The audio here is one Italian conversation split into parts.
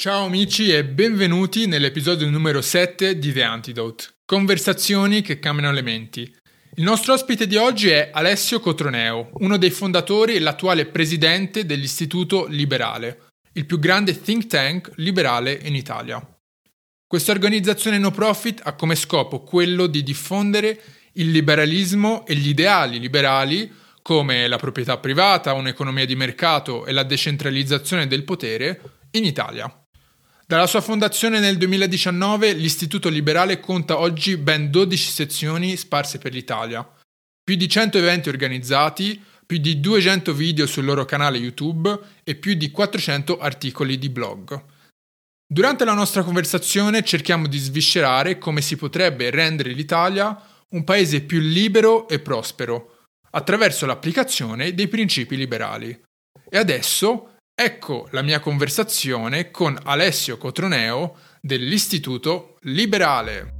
Ciao amici e benvenuti nell'episodio numero 7 di The Antidote, conversazioni che cambiano le menti. Il nostro ospite di oggi è Alessio Cotroneo, uno dei fondatori e l'attuale presidente dell'Istituto Liberale, il più grande think tank liberale in Italia. Questa organizzazione no profit ha come scopo quello di diffondere il liberalismo e gli ideali liberali come la proprietà privata, un'economia di mercato e la decentralizzazione del potere in Italia. Dalla sua fondazione nel 2019 l'Istituto Liberale conta oggi ben 12 sezioni sparse per l'Italia, più di 100 eventi organizzati, più di 200 video sul loro canale YouTube e più di 400 articoli di blog. Durante la nostra conversazione cerchiamo di sviscerare come si potrebbe rendere l'Italia un paese più libero e prospero, attraverso l'applicazione dei principi liberali. E adesso Ecco la mia conversazione con Alessio Cotroneo dell'Istituto Liberale.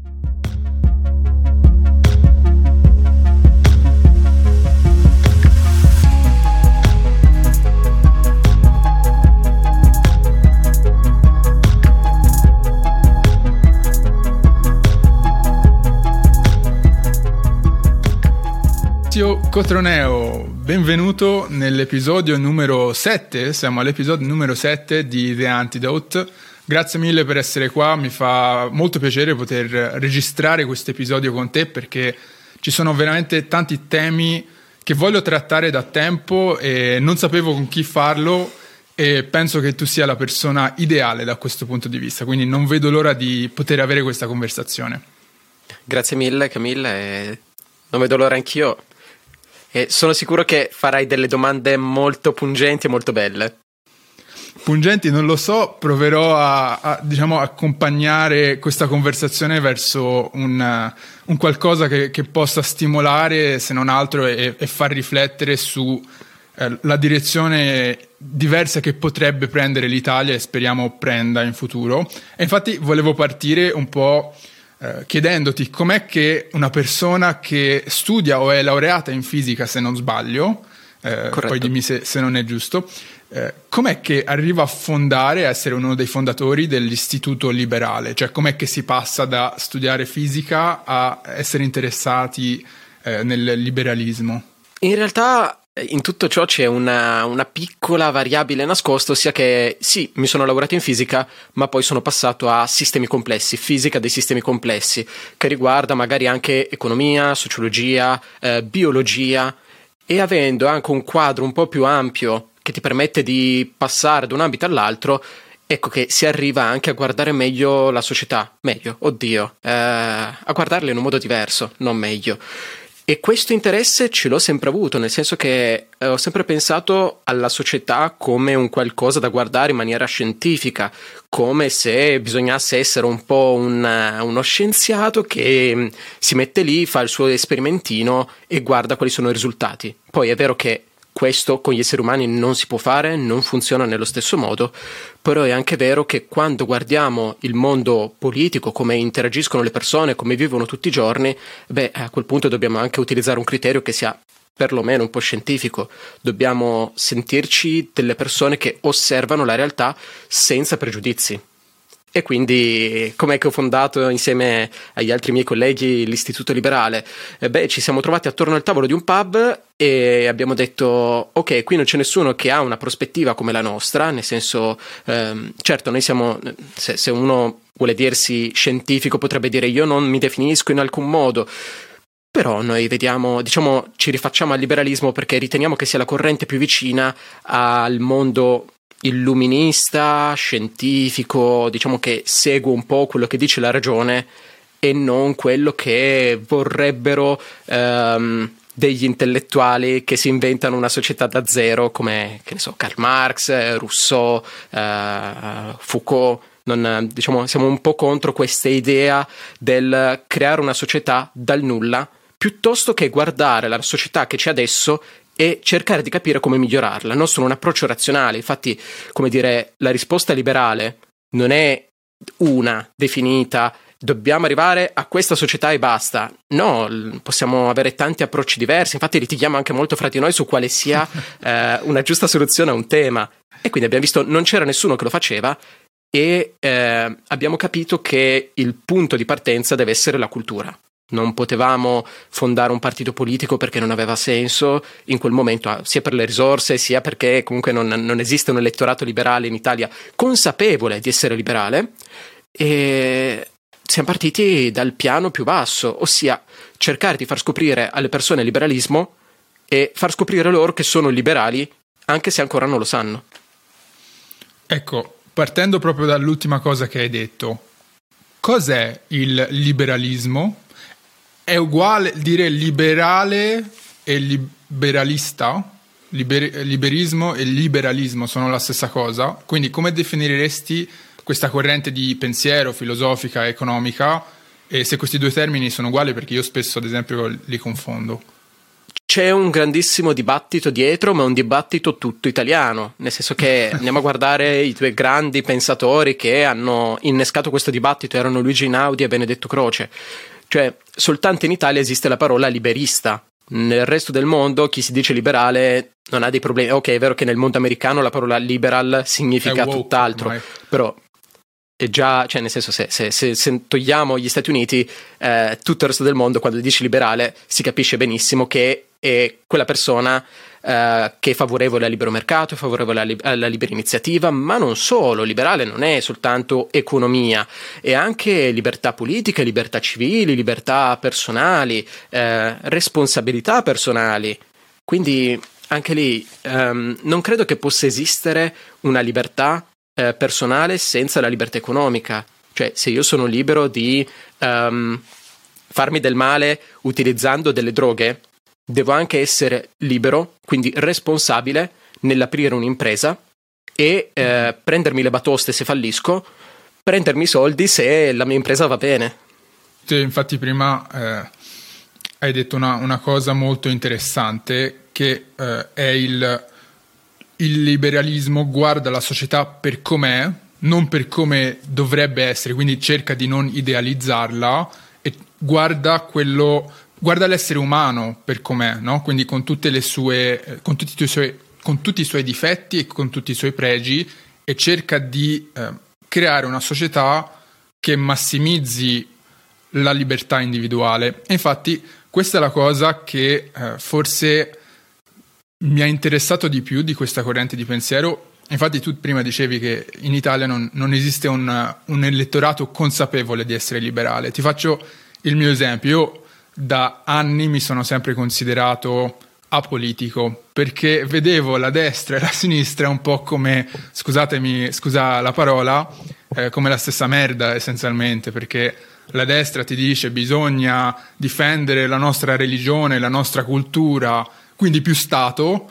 Alessio Cotroneo, benvenuto nell'episodio numero 7, siamo all'episodio numero 7 di The Antidote. Grazie mille per essere qua, mi fa molto piacere poter registrare questo episodio con te perché ci sono veramente tanti temi che voglio trattare da tempo e non sapevo con chi farlo e penso che tu sia la persona ideale da questo punto di vista, quindi non vedo l'ora di poter avere questa conversazione. Grazie mille Camilla e non vedo l'ora anch'io e sono sicuro che farai delle domande molto pungenti e molto belle. Pungenti non lo so, proverò a, a diciamo, accompagnare questa conversazione verso un, un qualcosa che, che, possa stimolare, se non altro, e, e far riflettere su eh, la direzione diversa che potrebbe prendere l'Italia e speriamo prenda in futuro. E infatti volevo partire un po' Eh, chiedendoti com'è che una persona che studia o è laureata in fisica, se non sbaglio, eh, poi dimmi se, se, non è giusto, eh, com'è che arriva a fondare, a essere uno dei fondatori dell'Istituto Liberale? Cioè com'è che si passa da studiare fisica a essere interessati eh, nel liberalismo? In realtà in tutto ciò c'è una, una, piccola variabile nascosta, ossia che sì, mi sono lavorato in fisica, ma poi sono passato a sistemi complessi, fisica dei sistemi complessi, che riguarda magari anche economia, sociologia, eh, biologia, e avendo anche un quadro un po' più ampio che ti permette di passare da un ambito all'altro, ecco che si arriva anche a guardare meglio la società, meglio, oddio, eh, a guardarla in un modo diverso, non meglio. E questo interesse ce l'ho sempre avuto, nel senso che eh, ho sempre pensato alla società come un qualcosa da guardare in maniera scientifica, come se bisognasse essere un po' un, uno scienziato che mm, si mette lì, fa il suo esperimentino e guarda quali sono i risultati. Poi è vero che questo con gli esseri umani non si può fare, non funziona nello stesso modo, però è anche vero che quando guardiamo il mondo politico, come interagiscono le persone, come vivono tutti i giorni, beh, a quel punto dobbiamo anche utilizzare un criterio che sia perlomeno un po' scientifico. Dobbiamo sentirci delle persone che osservano la realtà senza pregiudizi. E quindi com'è che ho fondato insieme agli altri miei colleghi l'Istituto Liberale? Eh beh, ci siamo trovati attorno al tavolo di un pub e abbiamo detto ok, qui non c'è nessuno che ha una prospettiva come la nostra, nel senso, ehm, certo, noi siamo, se, se uno vuole dirsi scientifico potrebbe dire io non mi definisco in alcun modo, però noi vediamo, diciamo, ci rifacciamo al liberalismo perché riteniamo che sia la corrente più vicina al mondo illuminista, scientifico, diciamo che segue un po' quello che dice la ragione e non quello che vorrebbero ehm, degli intellettuali che si inventano una società da zero come, che ne so, Karl Marx, Rousseau, eh, Foucault. Non, diciamo, siamo un po' contro questa idea del creare una società dal nulla, piuttosto che guardare la società che c'è adesso e cercare di capire come migliorarla, non solo un approccio razionale. Infatti, come dire, la risposta liberale non è una definita dobbiamo arrivare a questa società e basta. No, possiamo avere tanti approcci diversi, infatti litighiamo anche molto fra di noi su quale sia eh, una giusta soluzione a un tema. E quindi abbiamo visto non c'era nessuno che lo faceva e eh, abbiamo capito che il punto di partenza deve essere la cultura. Non potevamo fondare un partito politico perché non aveva senso in quel momento, ah, sia per le risorse, sia perché comunque non, non esiste un elettorato liberale in Italia consapevole di essere liberale. E siamo partiti dal piano più basso, ossia cercare di far scoprire alle persone il liberalismo e far scoprire loro che sono liberali, anche se ancora non lo sanno. Ecco, partendo proprio dall'ultima cosa che hai detto, cos'è il liberalismo? È uguale dire liberale e liberalista? Liber- liberismo e liberalismo sono la stessa cosa? Quindi come definiresti questa corrente di pensiero filosofica e economica e se questi due termini sono uguali perché io spesso ad esempio li confondo? C'è un grandissimo dibattito dietro, ma è un dibattito tutto italiano, nel senso che andiamo a guardare i due grandi pensatori che hanno innescato questo dibattito, erano Luigi Naudi e Benedetto Croce. Cioè, soltanto in Italia esiste la parola liberista. Nel resto del mondo chi si dice liberale non ha dei problemi. Ok, è vero che nel mondo americano la parola liberal significa woke, tutt'altro, ormai. però è già, cioè nel senso se, se, se, se togliamo gli Stati Uniti, eh, tutto il resto del mondo quando dici liberale si capisce benissimo che è quella persona eh, che è favorevole al libero mercato, è favorevole alla, alla, libera iniziativa, ma non solo, liberale non è soltanto economia, è anche libertà politiche, libertà civili, libertà personali, eh, responsabilità personali. Quindi anche lì ehm, non credo che possa esistere una libertà eh, personale senza la libertà economica. Cioè, se io sono libero di um, farmi del male utilizzando delle droghe, devo anche essere libero, quindi responsabile nell'aprire un'impresa e eh, prendermi le batoste se fallisco, prendermi i soldi se la mia impresa va bene. Sì, infatti prima eh, hai detto una, una, cosa molto interessante che eh, è il, il liberalismo guarda la società per com'è, non per come dovrebbe essere, quindi cerca di non idealizzarla e guarda quello guarda l'essere umano per com'è, no? quindi con, sue, eh, con, tutti suoi, con, tutti i suoi difetti e con tutti i suoi pregi e cerca di eh, creare una società che massimizzi la libertà individuale. E infatti questa è la cosa che eh, forse mi ha interessato di più di questa corrente di pensiero. Infatti tu prima dicevi che in Italia non, non esiste un, un elettorato consapevole di essere liberale. Ti faccio il mio esempio. Io da anni mi sono sempre considerato apolitico perché vedevo la destra e la sinistra un po' come, scusatemi, scusa la parola, eh, come la stessa merda essenzialmente perché la destra ti dice bisogna difendere la nostra religione, la nostra cultura, quindi più Stato,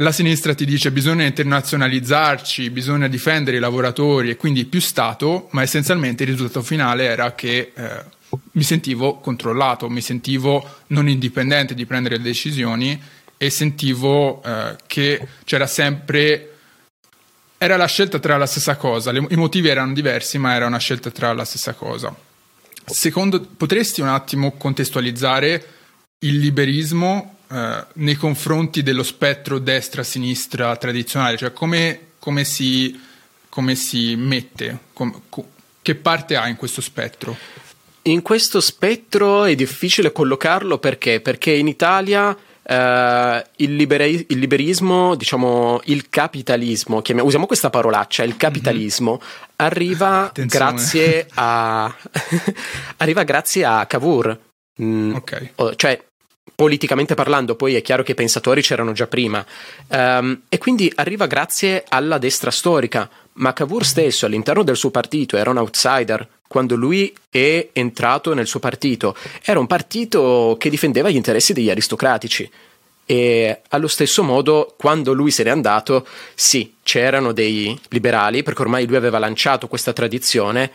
la sinistra ti dice bisogna internazionalizzarci, bisogna difendere i lavoratori e quindi più Stato, ma essenzialmente il risultato finale era che eh, mi sentivo controllato, mi sentivo non indipendente di prendere decisioni e sentivo eh, che c'era sempre era la scelta tra la stessa cosa, Le, i motivi erano diversi, ma era una scelta tra la stessa cosa. Secondo, potresti un attimo contestualizzare il liberismo eh, nei confronti dello spettro destra-sinistra tradizionale, cioè come, come, si, come si, mette, com, che parte ha in questo spettro? In questo spettro è difficile collocarlo perché? Perché in Italia Uh, il, liberi- il, liberismo, diciamo il capitalismo, chiamiamo, usiamo questa parolaccia, il capitalismo, mm-hmm. arriva, grazie a, arriva grazie a Cavour. Mm, okay. Cioè, politicamente parlando, poi è chiaro che i pensatori c'erano già prima, um, e quindi arriva grazie alla destra storica, ma Cavour stesso all'interno del suo partito era un outsider, quando lui è entrato nel suo partito. Era un partito che difendeva gli interessi degli aristocratici. E allo stesso modo, quando lui se n'è andato, sì, c'erano dei liberali, perché ormai lui aveva lanciato questa tradizione,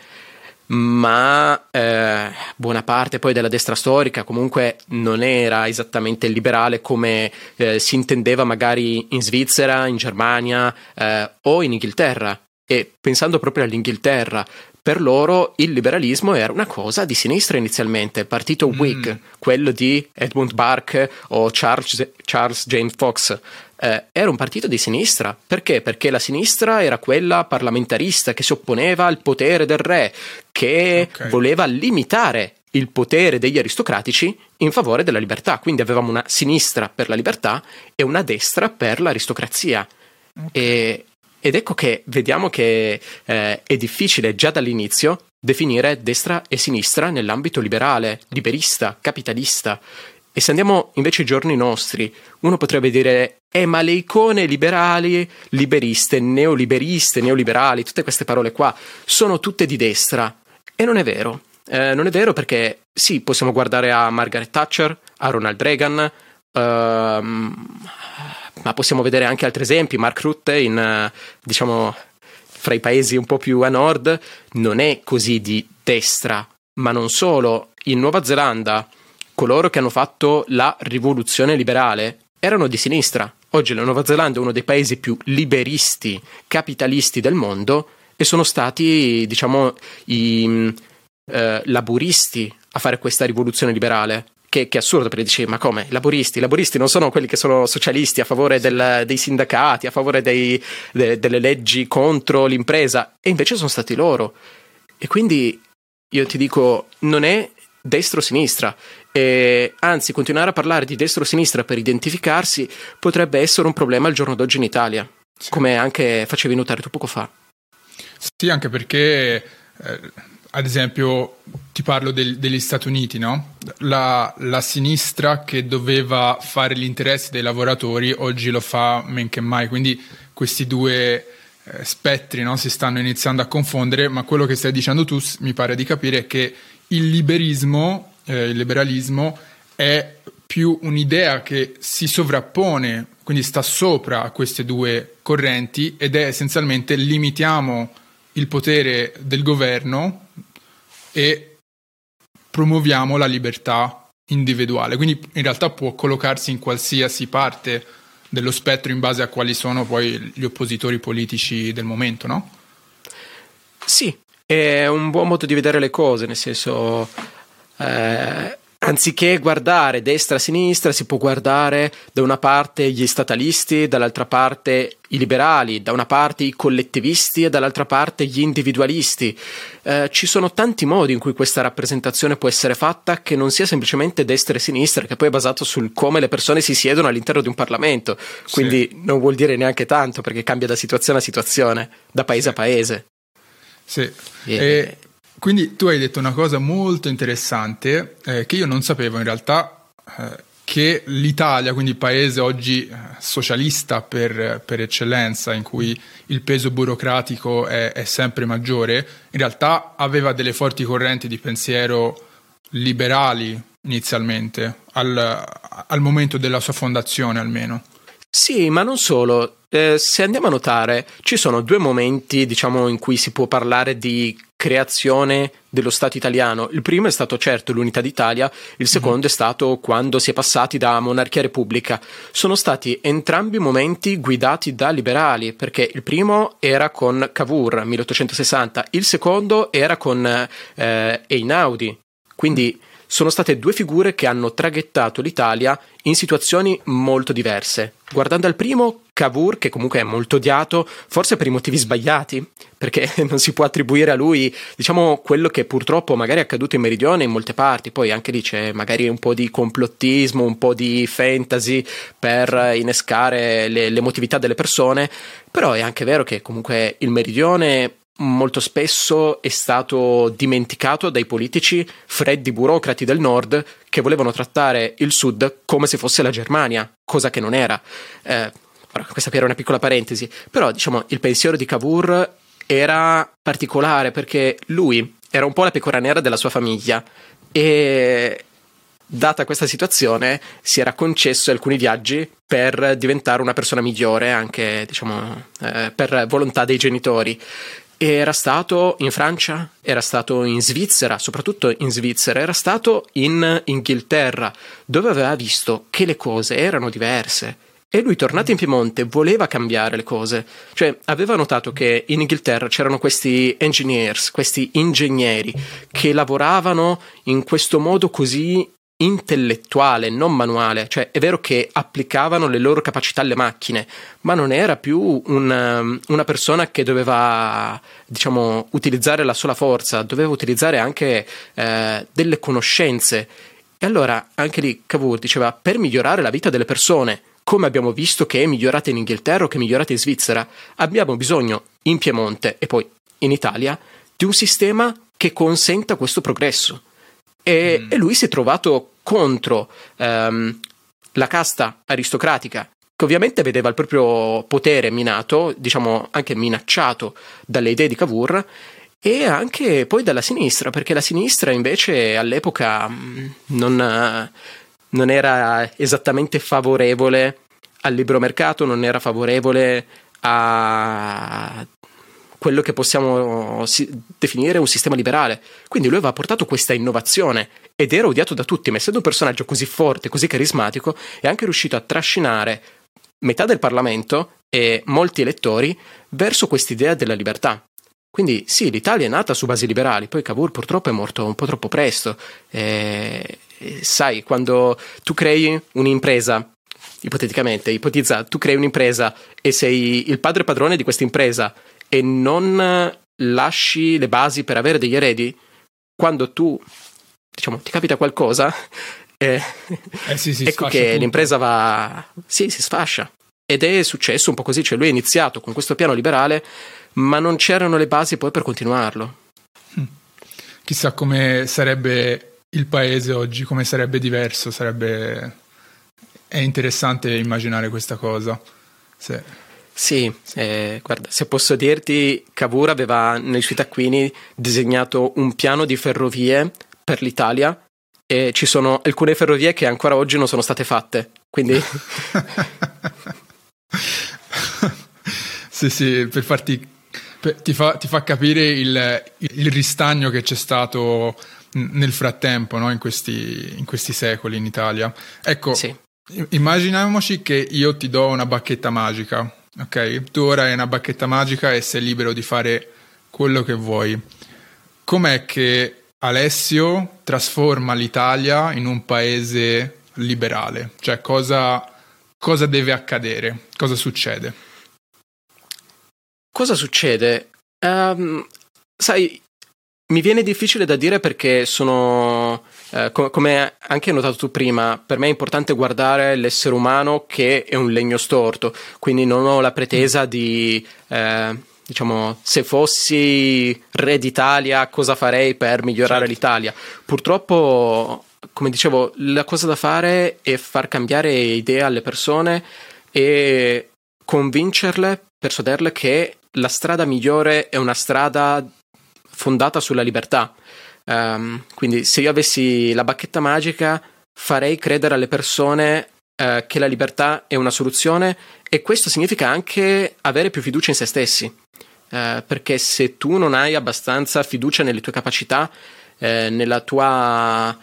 ma eh, buona parte poi della destra storica comunque non era esattamente liberale come eh, si intendeva magari in Svizzera, in Germania eh, o in Inghilterra E pensando proprio all'Inghilterra, per loro il liberalismo era una cosa di sinistra inizialmente, il partito mm. Whig, quello di Edmund Burke o Charles, Charles James Fox, eh, era un partito di sinistra. Perché? Perché la sinistra era quella parlamentarista che si opponeva al potere del re, che okay. voleva limitare il potere degli aristocratici in favore della libertà. Quindi avevamo una sinistra per la libertà e una destra per l'aristocrazia. Okay. E, ed ecco che vediamo che eh, è difficile già dall'inizio definire destra e sinistra nell'ambito liberale, liberista, capitalista. E se andiamo invece ai giorni nostri, uno potrebbe dire, eh ma le icone liberali, liberiste, neoliberiste, neoliberali, tutte queste parole qua, sono tutte di destra. E non è vero. Eh, non è vero perché sì, possiamo guardare a Margaret Thatcher, a Ronald Reagan, ehm, ma possiamo vedere anche altri esempi. Mark Rutte, in, eh, diciamo, fra i paesi un po' più a nord, non è così di destra, ma non solo. In Nuova Zelanda, coloro che hanno fatto la rivoluzione liberale erano di sinistra. Oggi la Nuova Zelanda è uno dei paesi più liberisti, capitalisti del mondo e sono stati, diciamo, i eh, laburisti a fare questa rivoluzione liberale che, che, è assurdo perché dici ma come? I laboristi? I laboristi non sono quelli che sono socialisti a favore del, dei sindacati, a favore dei, de, delle leggi contro l'impresa e invece sono stati loro. E quindi io ti dico, non è destra o sinistra, e anzi continuare a parlare di destra o sinistra per identificarsi potrebbe essere un problema al giorno d'oggi in Italia, sì. come anche facevi notare tu poco fa. Sì, anche perché... Eh ad esempio, ti parlo del, degli Stati Uniti, no? La, la, sinistra che doveva fare gli interessi dei lavoratori oggi lo fa men che mai, quindi questi due eh, spettri no? si stanno iniziando a confondere, ma quello che stai dicendo tu mi pare di capire è che il liberismo, eh, il liberalismo è più un'idea che si sovrappone, quindi sta sopra a queste due correnti ed è essenzialmente limitiamo il potere del governo e promuoviamo la libertà individuale. Quindi in realtà può collocarsi in qualsiasi parte dello spettro in base a quali sono poi gli oppositori politici del momento, no? Sì, è un buon modo di vedere le cose, nel senso eh, anziché guardare destra-sinistra, si può guardare da una parte gli statalisti, dall'altra parte i liberali, da una parte i collettivisti e dall'altra parte gli individualisti. Eh, ci sono tanti modi in cui questa rappresentazione può essere fatta che non sia semplicemente destra e sinistra, che poi è basato sul come le persone si siedono all'interno di un Parlamento. Quindi sì. non vuol dire neanche tanto perché cambia da situazione a situazione, da paese sì. a paese. Sì. Yeah. E quindi tu hai detto una cosa molto interessante eh, che io non sapevo in realtà, eh, che l'Italia, quindi il paese oggi eh, socialista per, per, eccellenza, in cui il peso burocratico è, è, sempre maggiore, in realtà aveva delle forti correnti di pensiero liberali inizialmente, al, al momento della sua fondazione almeno. Sì, ma non solo. Eh, se andiamo a notare, ci sono due momenti, diciamo, in cui si può parlare di creazione dello Stato italiano. Il primo è stato certo l'unità d'Italia, il secondo mm-hmm. è stato quando si è passati da monarchia a repubblica. Sono stati entrambi momenti guidati da liberali, perché il primo era con Cavour, 1860, il secondo era con eh, Einaudi. Quindi sono state due figure che hanno traghettato l'Italia in situazioni molto diverse. Guardando al primo, Cavour, che comunque è molto odiato, forse per i motivi sbagliati, perché non si può attribuire a lui, diciamo, quello che purtroppo magari è accaduto in Meridione in molte parti, poi anche lì c'è magari un po' di complottismo, un po' di fantasy per innescare le, l'emotività delle persone, però è anche vero che comunque il Meridione molto spesso è stato dimenticato dai politici freddi burocrati del nord che volevano trattare il sud come se fosse la Germania, cosa che non era. Eh, questa era una piccola parentesi, però diciamo il pensiero di Cavour era particolare perché lui era un po' la pecora nera della sua famiglia e data questa situazione si era concesso alcuni viaggi per diventare una persona migliore anche diciamo eh, per volontà dei genitori. Era stato in Francia, era stato in Svizzera, soprattutto in Svizzera, era stato in Inghilterra, dove aveva visto che le cose erano diverse E lui, tornato in Piemonte, voleva cambiare le cose. Cioè, aveva notato che in Inghilterra c'erano questi engineers, questi ingegneri, che lavoravano in questo modo così intellettuale, non manuale. Cioè, è vero che applicavano le loro capacità alle macchine, ma non era più un, una persona che doveva, diciamo, utilizzare la sola forza, doveva utilizzare anche eh, delle conoscenze. E allora, anche lì, Cavour diceva, per migliorare la vita delle persone, come abbiamo visto che è migliorata in Inghilterra o che è migliorata in Svizzera, abbiamo bisogno in Piemonte e poi in Italia di un sistema che consenta questo progresso. E, mm. e lui si è trovato contro um, la casta aristocratica che ovviamente vedeva il proprio potere minato, diciamo anche minacciato dalle idee di Cavour e anche poi dalla sinistra, perché la sinistra invece all'epoca mm, non, non era esattamente favorevole al libero mercato, non era favorevole a quello che possiamo definire un sistema liberale. Quindi lui aveva portato questa innovazione ed era odiato da tutti, ma essendo un personaggio così forte, così carismatico, è anche riuscito a trascinare metà del Parlamento e molti elettori verso quest'idea della libertà. Quindi sì, l'Italia è nata su basi liberali, poi Cavour purtroppo è morto un po' troppo presto. E, e sai, quando tu crei un'impresa, ipoteticamente, ipotizza, tu crei un'impresa e sei il padre padrone di questa impresa e non lasci le basi per avere degli eredi, quando tu, diciamo, ti capita qualcosa, eh, eh sì, ecco che tutto. l'impresa va... Sì, si sfascia. Ed è successo un po' così, cioè lui è iniziato con questo piano liberale ma non c'erano le basi poi per continuarlo. Chissà come sarebbe il paese oggi, come sarebbe diverso, sarebbe... È interessante immaginare questa cosa. Sì. Sì, eh, guarda, se posso dirti, Cavour aveva nei suoi taccuini disegnato un piano di ferrovie per l'Italia e ci sono alcune ferrovie che ancora oggi non sono state fatte, quindi... sì, sì, per farti ti fa, ti fa capire il, il, ristagno che c'è stato nel frattempo, no? in, questi, in, questi, secoli in Italia. Ecco, sì. immaginiamoci che io ti do una bacchetta magica, ok? Tu ora hai una bacchetta magica e sei libero di fare quello che vuoi. Com'è che Alessio trasforma l'Italia in un paese liberale? Cioè, cosa, cosa deve accadere? Cosa succede? Cosa succede? Um, sai, mi viene difficile da dire perché sono, eh, com- come anche hai notato tu prima, per me è importante guardare l'essere umano che è un legno storto, quindi non ho la pretesa di, eh, diciamo, se fossi re d'Italia cosa farei per migliorare certo. l'Italia. Purtroppo, come dicevo, la cosa da fare è far cambiare idee alle persone e convincerle, persuaderle che la strada migliore è una strada fondata sulla libertà. Um, quindi se io avessi la bacchetta magica farei credere alle persone uh, che la libertà è una soluzione e questo significa anche avere più fiducia in se stessi. Uh, perché se tu non hai abbastanza fiducia nelle tue capacità, uh, nella tua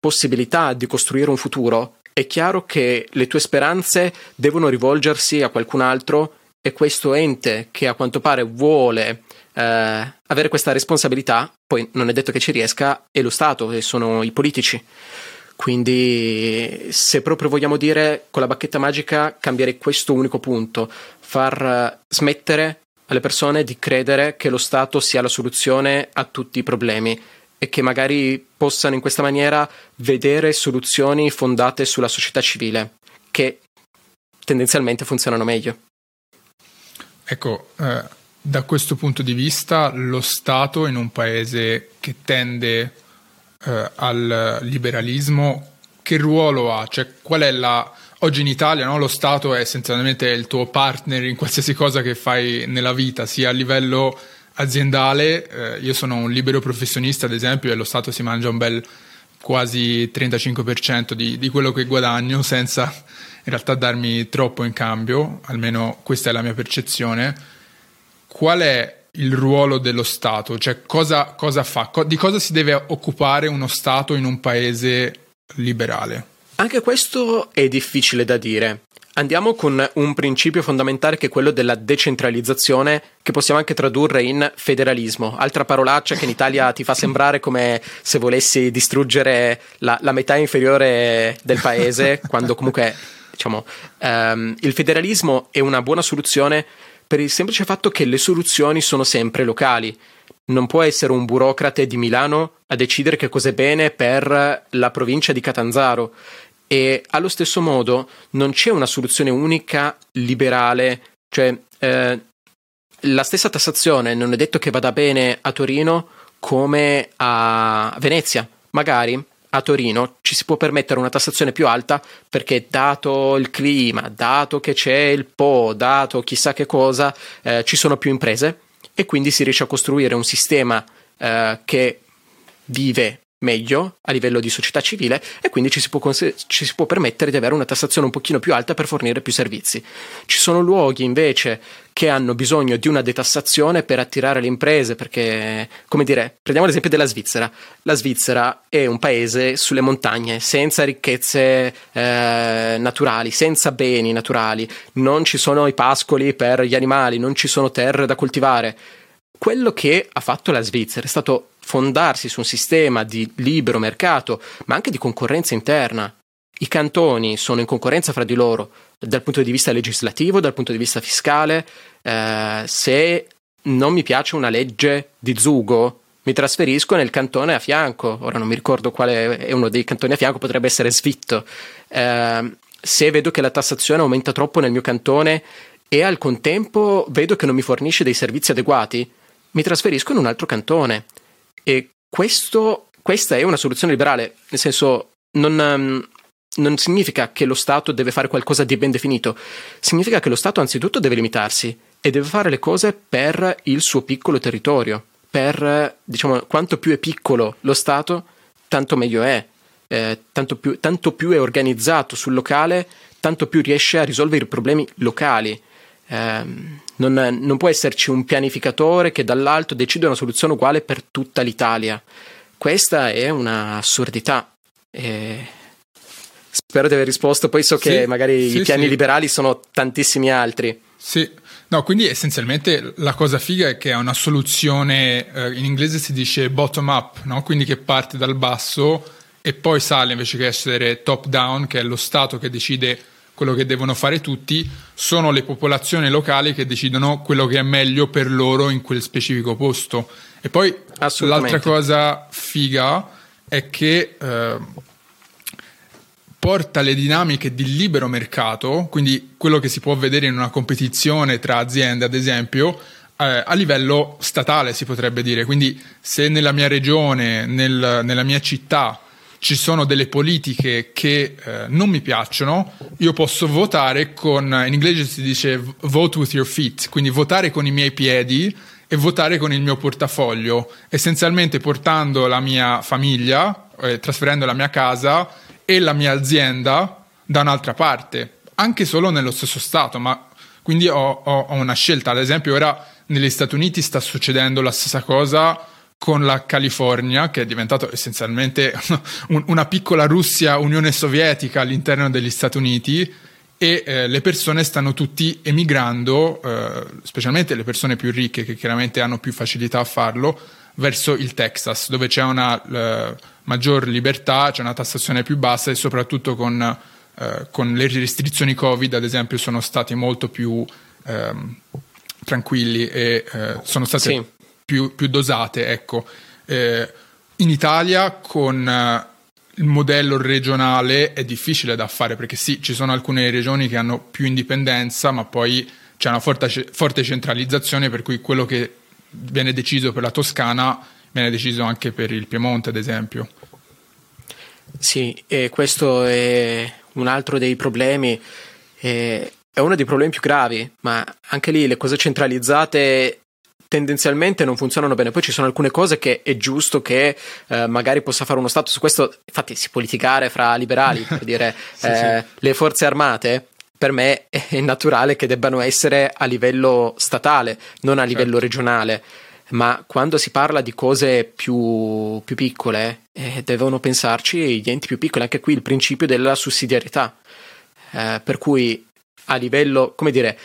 possibilità di costruire un futuro, è chiaro che le tue speranze devono rivolgersi a qualcun altro e questo ente che a quanto pare vuole eh, avere questa responsabilità, poi non è detto che ci riesca, è lo Stato e sono i politici. Quindi, se proprio vogliamo dire con la bacchetta magica, cambierei questo unico punto, far eh, smettere alle persone di credere che lo Stato sia la soluzione a tutti i problemi e che magari possano in questa maniera vedere soluzioni fondate sulla società civile, che tendenzialmente funzionano meglio. Ecco, eh, da questo punto di vista lo Stato in un paese che tende eh, al liberalismo, che ruolo ha? Cioè, qual è la... Oggi in Italia no, lo Stato è essenzialmente il tuo partner in qualsiasi cosa che fai nella vita, sia a livello aziendale, eh, io sono un libero professionista ad esempio e lo Stato si mangia un bel quasi 35% di, di quello che guadagno senza in realtà darmi troppo in cambio, almeno questa è la mia percezione. Qual è il ruolo dello Stato? Cioè cosa, cosa fa? di cosa si deve occupare uno Stato in un paese liberale? Anche questo è difficile da dire. Andiamo con un principio fondamentale che è quello della decentralizzazione, che possiamo anche tradurre in federalismo. Altra parolaccia che in Italia ti fa sembrare come se volessi distruggere la, la metà inferiore del paese, quando comunque diciamo, um, il federalismo è una buona soluzione per il semplice fatto che le soluzioni sono sempre locali. Non può essere un burocrate di Milano a decidere che cosa è bene per la provincia di Catanzaro e allo stesso modo non c'è una soluzione unica liberale, cioè eh, la stessa tassazione non è detto che vada bene a Torino come a Venezia. Magari a Torino ci si può permettere una tassazione più alta perché dato il clima, dato che c'è il Po, dato chissà che cosa, eh, ci sono più imprese e quindi si riesce a costruire un sistema eh, che vive meglio a livello di società civile e quindi ci si, può, ci si può permettere di avere una tassazione un pochino più alta per fornire più servizi. Ci sono luoghi invece che hanno bisogno di una detassazione per attirare le imprese, perché, come dire, prendiamo l'esempio della Svizzera. La Svizzera è un paese sulle montagne, senza ricchezze eh, naturali, senza beni naturali, non ci sono i pascoli per gli animali, non ci sono terre da coltivare. Quello che ha fatto la Svizzera è stato fondarsi su un sistema di libero mercato, ma anche di concorrenza interna. I cantoni sono in concorrenza fra di loro dal punto di vista legislativo, dal punto di vista fiscale. Eh, se non mi piace una legge di Zugo, mi trasferisco nel cantone a fianco. Ora non mi ricordo quale è uno dei cantoni a fianco, potrebbe essere Svitto. Eh, se vedo che la tassazione aumenta troppo nel mio cantone e al contempo vedo che non mi fornisce dei servizi adeguati, mi trasferisco in un altro cantone. E questo, questa è una soluzione liberale, nel senso non, um, non significa che lo Stato deve fare qualcosa di ben definito, significa che lo Stato anzitutto deve limitarsi e deve fare le cose per il suo piccolo territorio, per diciamo quanto più è piccolo lo Stato, tanto meglio è, eh, tanto, più, tanto più è organizzato sul locale, tanto più riesce a risolvere i problemi locali. Eh, non, non, può esserci un pianificatore che dall'alto decide una soluzione uguale per tutta l'Italia. Questa è un'assurdità. Eh, spero di aver risposto. Poi so sì, che magari sì, i piani sì. liberali sono tantissimi altri. Sì, no, quindi essenzialmente la cosa figa è che è una soluzione, eh, in inglese si dice bottom up, no? quindi che parte dal basso e poi sale invece che essere top down, che è lo Stato che decide quello che devono fare tutti, sono le popolazioni locali che decidono quello che è meglio per loro in quel specifico posto. E poi l'altra cosa figa è che eh, porta le dinamiche di libero mercato, quindi quello che si può vedere in una competizione tra aziende, ad esempio, eh, a livello statale si potrebbe dire. Quindi se nella mia regione, nel, nella mia città, ci sono delle politiche che eh, non mi piacciono, io posso votare con, in inglese si dice vote with your feet, quindi votare con i miei piedi e votare con il mio portafoglio, essenzialmente portando la mia famiglia, eh, trasferendo la mia casa e la mia azienda da un'altra parte, anche solo nello stesso Stato, ma quindi ho, ho, ho una scelta. Ad esempio ora negli Stati Uniti sta succedendo la stessa cosa con la California, che è diventato essenzialmente una piccola Russia, Unione Sovietica all'interno degli Stati Uniti, e eh, le persone stanno tutti emigrando, eh, specialmente le persone più ricche, che chiaramente hanno più facilità a farlo, verso il Texas, dove c'è una uh, maggior libertà, c'è una tassazione più bassa e soprattutto con, uh, con, le restrizioni Covid, ad esempio, sono stati molto più um, tranquilli e uh, sono state sì più, più dosate. Ecco. Eh, in Italia con eh, il modello regionale è difficile da fare perché sì, ci sono alcune regioni che hanno più indipendenza, ma poi c'è una forte, forte centralizzazione per cui quello che viene deciso per la Toscana viene deciso anche per il Piemonte, ad esempio. Sì, e questo è un altro dei problemi, è uno dei problemi più gravi, ma anche lì le cose centralizzate tendenzialmente non funzionano bene. Poi ci sono alcune cose che è giusto che eh, magari possa fare uno Stato su questo. Infatti, si può litigare fra liberali per dire sì, eh, sì. le forze armate. Per me è naturale che debbano essere a livello statale, non a livello certo. regionale. Ma quando si parla di cose più, più piccole, eh, devono pensarci gli enti più piccoli. Anche qui il principio della sussidiarietà. Eh, per cui a livello, come dire,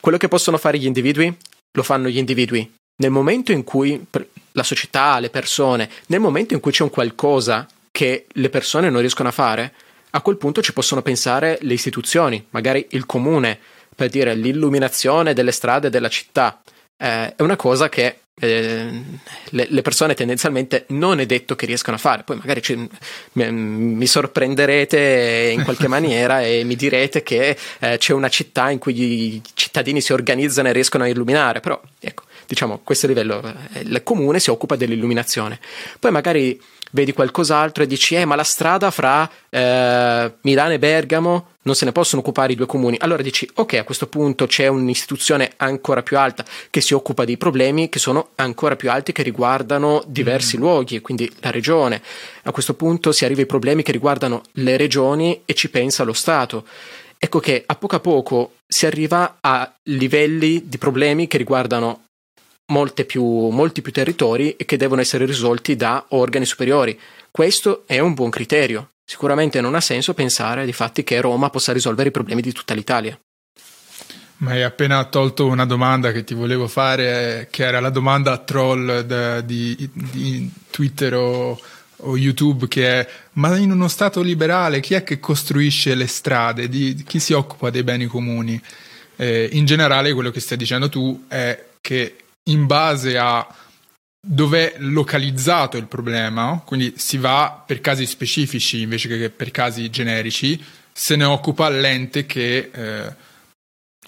quello che possono fare gli individui lo fanno gli individui. Nel momento in cui la società, le persone, nel momento in cui c'è un qualcosa che le persone non riescono a fare, a quel punto ci possono pensare le istituzioni, magari il comune, per dire l'illuminazione delle strade della città. Eh, è una cosa che eh, le, le, persone tendenzialmente non è detto che riescano a fare. Poi magari ci, mi, mi, sorprenderete in qualche maniera e mi direte che eh, c'è una città in cui i cittadini si organizzano e riescono a illuminare, però ecco, diciamo, questo livello, eh, il comune si occupa dell'illuminazione. Poi magari vedi qualcos'altro e dici, eh, ma la strada fra eh, Milano e Bergamo non se ne possono occupare i due comuni. Allora dici, ok, a questo punto c'è un'istituzione ancora più alta che si occupa dei problemi che sono ancora più alti, che riguardano diversi mm. luoghi, quindi la regione. A questo punto si arriva ai problemi che riguardano le regioni e ci pensa lo Stato. Ecco che a poco a poco si arriva a livelli di problemi che riguardano più, molti più territori e che devono essere risolti da organi superiori. Questo è un buon criterio. Sicuramente non ha senso pensare di fatti che Roma possa risolvere i problemi di tutta l'Italia. Ma hai appena tolto una domanda che ti volevo fare, che era la domanda troll da, di, di, Twitter o, o, YouTube, che è ma in uno Stato liberale chi è che costruisce le strade? Di, chi si occupa dei beni comuni? Eh, in generale quello che stai dicendo tu è che in base a dove è localizzato il problema, quindi si va per casi specifici invece che per casi generici, se ne occupa l'ente che eh,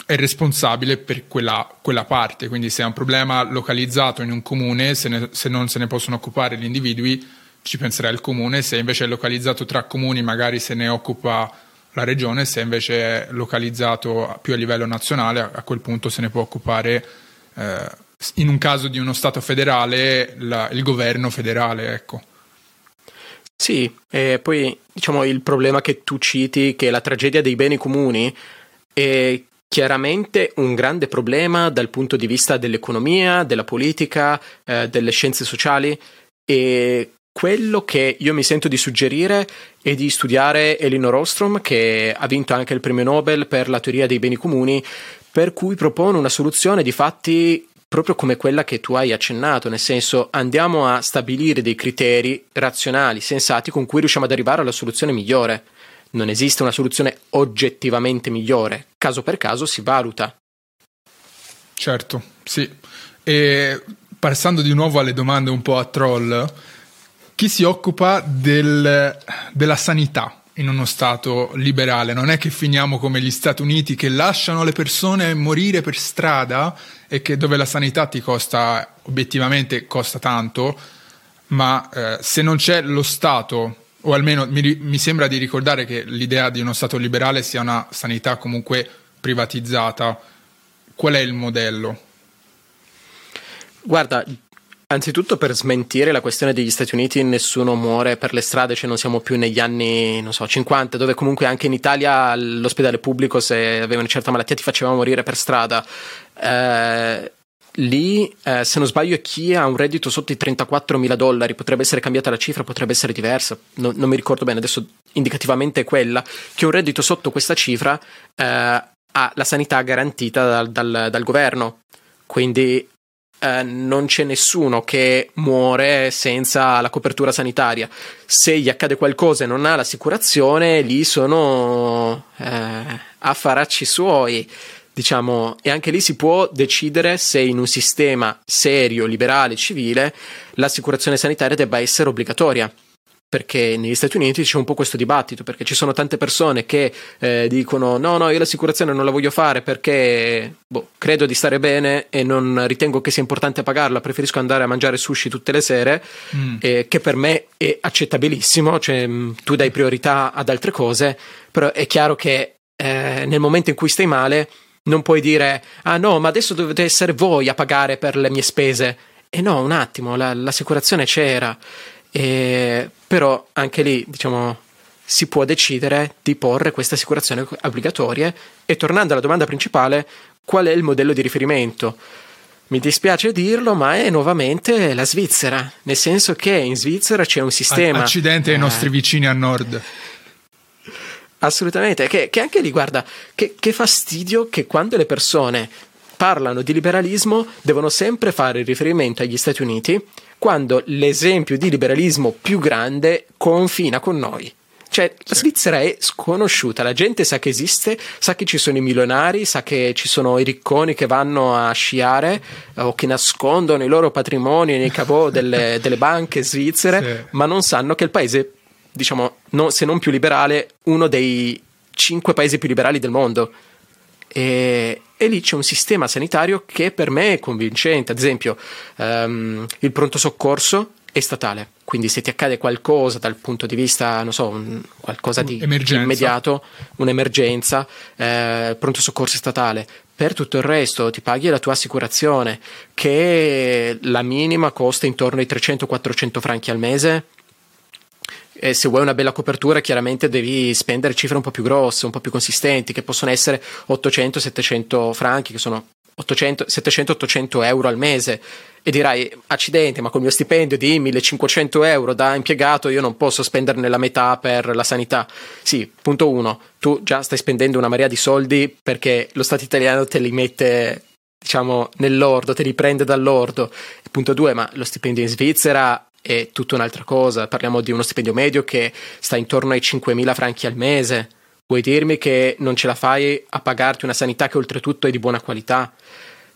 è responsabile per quella, quella, parte. Quindi se è un problema localizzato in un comune, se, ne, se, non se ne possono occupare gli individui, ci penserà il comune, se invece è localizzato tra comuni magari se ne occupa la regione, se invece è localizzato più a livello nazionale, a, a quel punto se ne può occupare eh, in un caso di uno Stato federale, la, il governo federale, ecco. Sì, e poi diciamo il problema che tu citi, che la tragedia dei beni comuni è chiaramente un grande problema dal punto di vista dell'economia, della politica, eh, delle scienze sociali e quello che io mi sento di suggerire è di studiare Elinor Ostrom, che ha vinto anche il premio Nobel per la teoria dei beni comuni, per cui propone una soluzione di fatti proprio come quella che tu hai accennato, nel senso andiamo a stabilire dei criteri razionali, sensati, con cui riusciamo ad arrivare alla soluzione migliore. Non esiste una soluzione oggettivamente migliore, caso per caso si valuta. Certo, sì. E passando di nuovo alle domande un po' a troll, chi si occupa del, della sanità in uno Stato liberale. Non è che finiamo come gli Stati Uniti che lasciano le persone morire per strada e che dove la sanità ti costa, obiettivamente costa tanto, ma eh, se non c'è lo Stato, o almeno mi, mi sembra di ricordare che l'idea di uno Stato liberale sia una sanità comunque privatizzata, qual è il modello? Guarda, Anzitutto per smentire la questione degli Stati Uniti nessuno muore per le strade, cioè non siamo più negli anni, non so, 50, dove comunque anche in Italia l'ospedale pubblico se avevi una certa malattia ti faceva morire per strada. Eh, lì, eh, se non sbaglio, chi ha un reddito sotto i 34 mila dollari, potrebbe essere cambiata la cifra, potrebbe essere diversa, no, non mi ricordo bene, adesso indicativamente è quella, chi ha un reddito sotto questa cifra eh, ha la sanità garantita dal, dal, dal governo. Quindi eh, non c'è nessuno che muore senza la copertura sanitaria. Se gli accade qualcosa e non ha l'assicurazione, lì sono eh, affaracci suoi. Diciamo, e anche lì si può decidere se in un sistema serio, liberale, civile, l'assicurazione sanitaria debba essere obbligatoria perché negli Stati Uniti c'è un po' questo dibattito, perché ci sono tante persone che eh, dicono no, no, io l'assicurazione non la voglio fare perché boh, credo di stare bene e non ritengo che sia importante pagarla, preferisco andare a mangiare sushi tutte le sere, mm. eh, che per me è accettabilissimo, cioè mm, tu dai priorità ad altre cose, però è chiaro che eh, nel momento in cui stai male non puoi dire ah no, ma adesso dovete essere voi a pagare per le mie spese. E no, un attimo, la, l'assicurazione c'era. E, però anche lì, diciamo, si può decidere di porre queste assicurazioni obbligatorie. E tornando alla domanda principale, qual è il modello di riferimento? Mi dispiace dirlo, ma è nuovamente la Svizzera, nel senso che in Svizzera c'è un sistema. Accidente ai eh, nostri vicini a nord. Assolutamente, che, che anche lì, guarda, che, che fastidio che quando le persone parlano di liberalismo devono sempre fare riferimento agli Stati Uniti quando l'esempio di liberalismo più grande confina con noi. Cioè, la Svizzera è sconosciuta, la gente sa che esiste, sa che ci sono i milionari, sa che ci sono i ricconi che vanno a sciare eh, o che nascondono i loro patrimoni nei cavò delle, delle banche svizzere, sì. ma non sanno che il paese, diciamo, no, se non più liberale, uno dei cinque paesi più liberali del mondo. E, e, lì c'è un sistema sanitario che per me è convincente. Ad esempio, um, il pronto soccorso è statale. Quindi se ti accade qualcosa dal punto di vista, non so, un, qualcosa di, di, immediato, un'emergenza, eh, pronto soccorso statale. Per tutto il resto ti paghi la tua assicurazione, che la minima costa intorno ai 300-400 franchi al mese. E se vuoi una bella copertura, chiaramente devi spendere cifre un po' più grosse, un po' più consistenti, che possono essere 800-700 franchi, che sono 700-800 euro al mese. E dirai accidenti ma col mio stipendio di 1500 euro da impiegato io non posso spenderne la metà per la sanità. Sì, punto uno tu già stai spendendo una marea di soldi perché lo Stato italiano te li mette diciamo nell'ordo, te li prende dall'ordo. Punto due, ma lo stipendio in Svizzera è tutta un'altra cosa parliamo di uno stipendio medio che sta intorno ai 5.000 franchi al mese Vuoi dirmi che non ce la fai a pagarti una sanità che oltretutto è di buona qualità?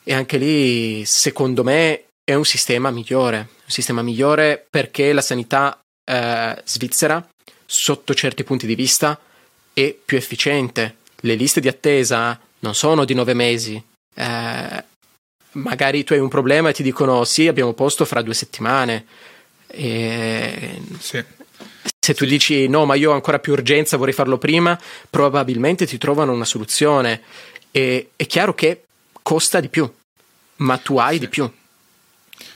E anche lì, secondo me, è un sistema migliore. Un sistema migliore perché la sanità eh, svizzera, sotto certi punti di vista, è più efficiente. Le liste di attesa non sono di nove mesi. Eh, magari tu hai un problema e ti dicono sì, abbiamo posto fra due settimane. E... Sì. Se tu dici no, ma io ho ancora più urgenza, vorrei farlo prima, probabilmente ti trovano una soluzione. E è chiaro che costa di più, ma tu hai sì. di più.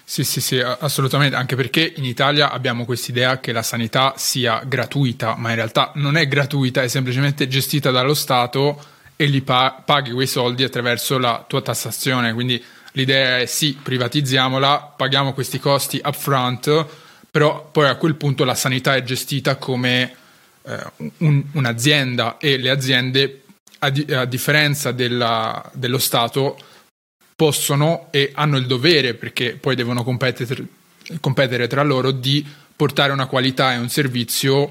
Sì, sì, sì, assolutamente, anche perché in Italia abbiamo quest'idea che la sanità sia gratuita, ma in realtà non è gratuita, è semplicemente gestita dallo Stato e li pa- paghi quei soldi attraverso la tua tassazione. Quindi l'idea è sì, privatizziamola, paghiamo questi costi upfront, però poi a quel punto la sanità è gestita come eh, un, un'azienda e le aziende a, di- a differenza della, dello Stato, possono e hanno il dovere, perché poi devono competere, competere tra loro, di portare una qualità e un servizio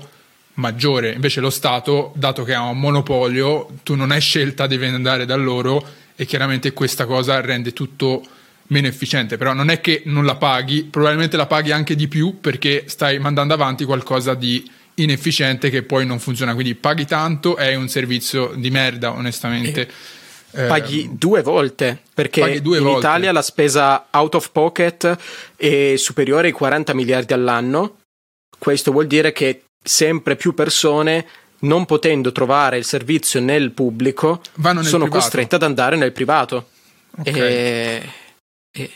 maggiore. Invece lo Stato, dato che ha un monopolio, tu non hai scelta, devi andare da loro e chiaramente questa cosa rende tutto meno efficiente. Però non è che non la paghi, probabilmente la paghi anche di più perché stai mandando avanti qualcosa di inefficiente che poi non funziona. Quindi paghi tanto, è un servizio di merda, onestamente. Eh, paghi due volte perché due in volte. Italia la spesa out of pocket è superiore ai 40 miliardi all'anno. Questo vuol dire che sempre più persone non potendo trovare il servizio nel pubblico sono privato. costrette ad andare nel privato. Okay. E, e,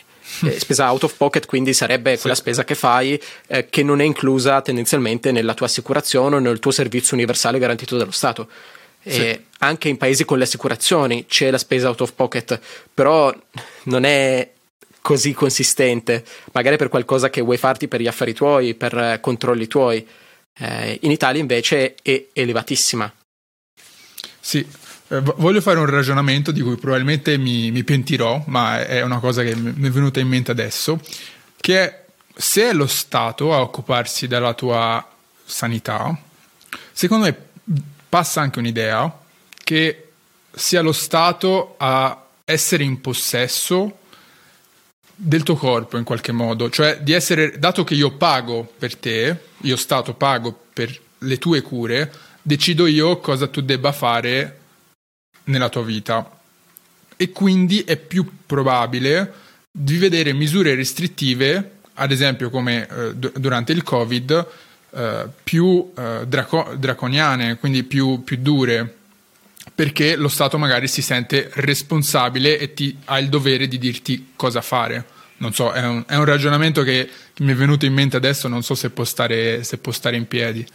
spesa out of pocket, quindi sarebbe quella sì. spesa che fai eh, che non è inclusa tendenzialmente nella tua assicurazione o nel tuo servizio universale garantito dallo Stato. Sì. Anche in paesi con le assicurazioni c'è la spesa out of pocket, però non è così consistente, magari per qualcosa che vuoi farti per gli affari tuoi, per eh, controlli tuoi. Eh, in Italia invece è elevatissima. Sì, voglio fare un ragionamento di cui probabilmente mi, mi, pentirò, ma è una cosa che mi è venuta in mente adesso, che è se è lo Stato a occuparsi della tua sanità, secondo me passa anche un'idea che sia lo Stato a essere in possesso del tuo corpo in qualche modo, cioè di essere, dato che io pago per te, io Stato pago per le tue cure, decido io cosa tu debba fare nella tua vita e quindi è più probabile di vedere misure restrittive, ad esempio come eh, durante il Covid, eh, più eh, draco- draconiane, quindi più, più, dure, perché lo Stato magari si sente responsabile e ti, ha il dovere di dirti cosa fare. Non so, è un, è un ragionamento che, che, mi è venuto in mente adesso, non so se può stare, se può stare in piedi.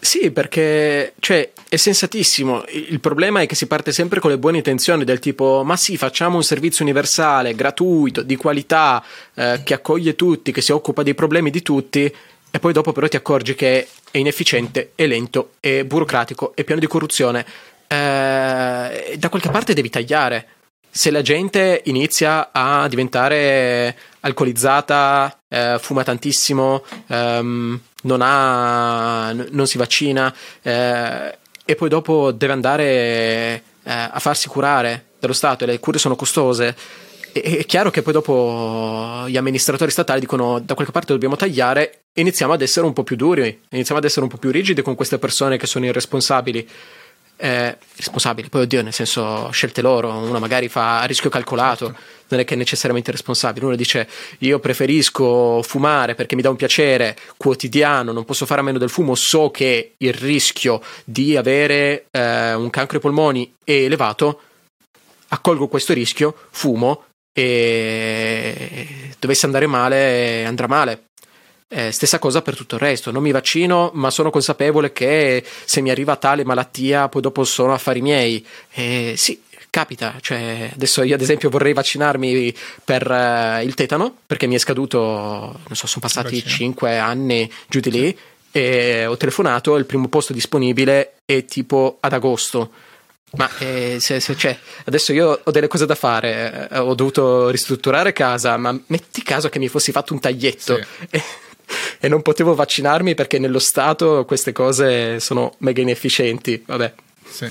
Sì, perché cioè, è sensatissimo. Il problema è che si parte sempre con le buone intenzioni, del tipo: ma sì, facciamo un servizio universale, gratuito, di qualità, eh, che accoglie tutti, che si occupa dei problemi di tutti, e poi dopo però ti accorgi che è inefficiente, è lento, è burocratico, è pieno di corruzione. Eh, da qualche parte devi tagliare. Se la gente inizia a diventare alcolizzata, eh, fuma tantissimo, ehm, non, ha, non si vaccina eh, e poi dopo deve andare eh, a farsi curare dallo Stato e le cure sono costose, è chiaro che poi dopo gli amministratori statali dicono da qualche parte dobbiamo tagliare iniziamo ad essere un po' più duri, iniziamo ad essere un po' più rigidi con queste persone che sono irresponsabili. Eh, responsabili, poi oddio, nel senso scelte loro, uno magari fa a rischio calcolato, certo. non è che è necessariamente responsabile, uno dice io preferisco fumare perché mi dà un piacere quotidiano, non posso fare a meno del fumo, so che il rischio di avere eh, un cancro ai polmoni è elevato, accolgo questo rischio, fumo e dovesse andare male andrà male. Eh, stessa cosa per tutto il resto, non mi vaccino, ma sono consapevole che se mi arriva tale malattia, poi dopo sono affari miei. Eh, sì, capita. Cioè, adesso io, ad esempio, vorrei vaccinarmi per uh, il tetano perché mi è scaduto, non so, sono passati 5 anni giù di lì. E ho telefonato, il primo posto disponibile è tipo ad agosto ma eh, se, se cioè, adesso io ho delle cose da fare, eh, ho dovuto ristrutturare casa, ma metti caso che mi fossi fatto un taglietto sì. e, non potevo vaccinarmi perché nello Stato queste cose sono mega inefficienti. Vabbè. Sì.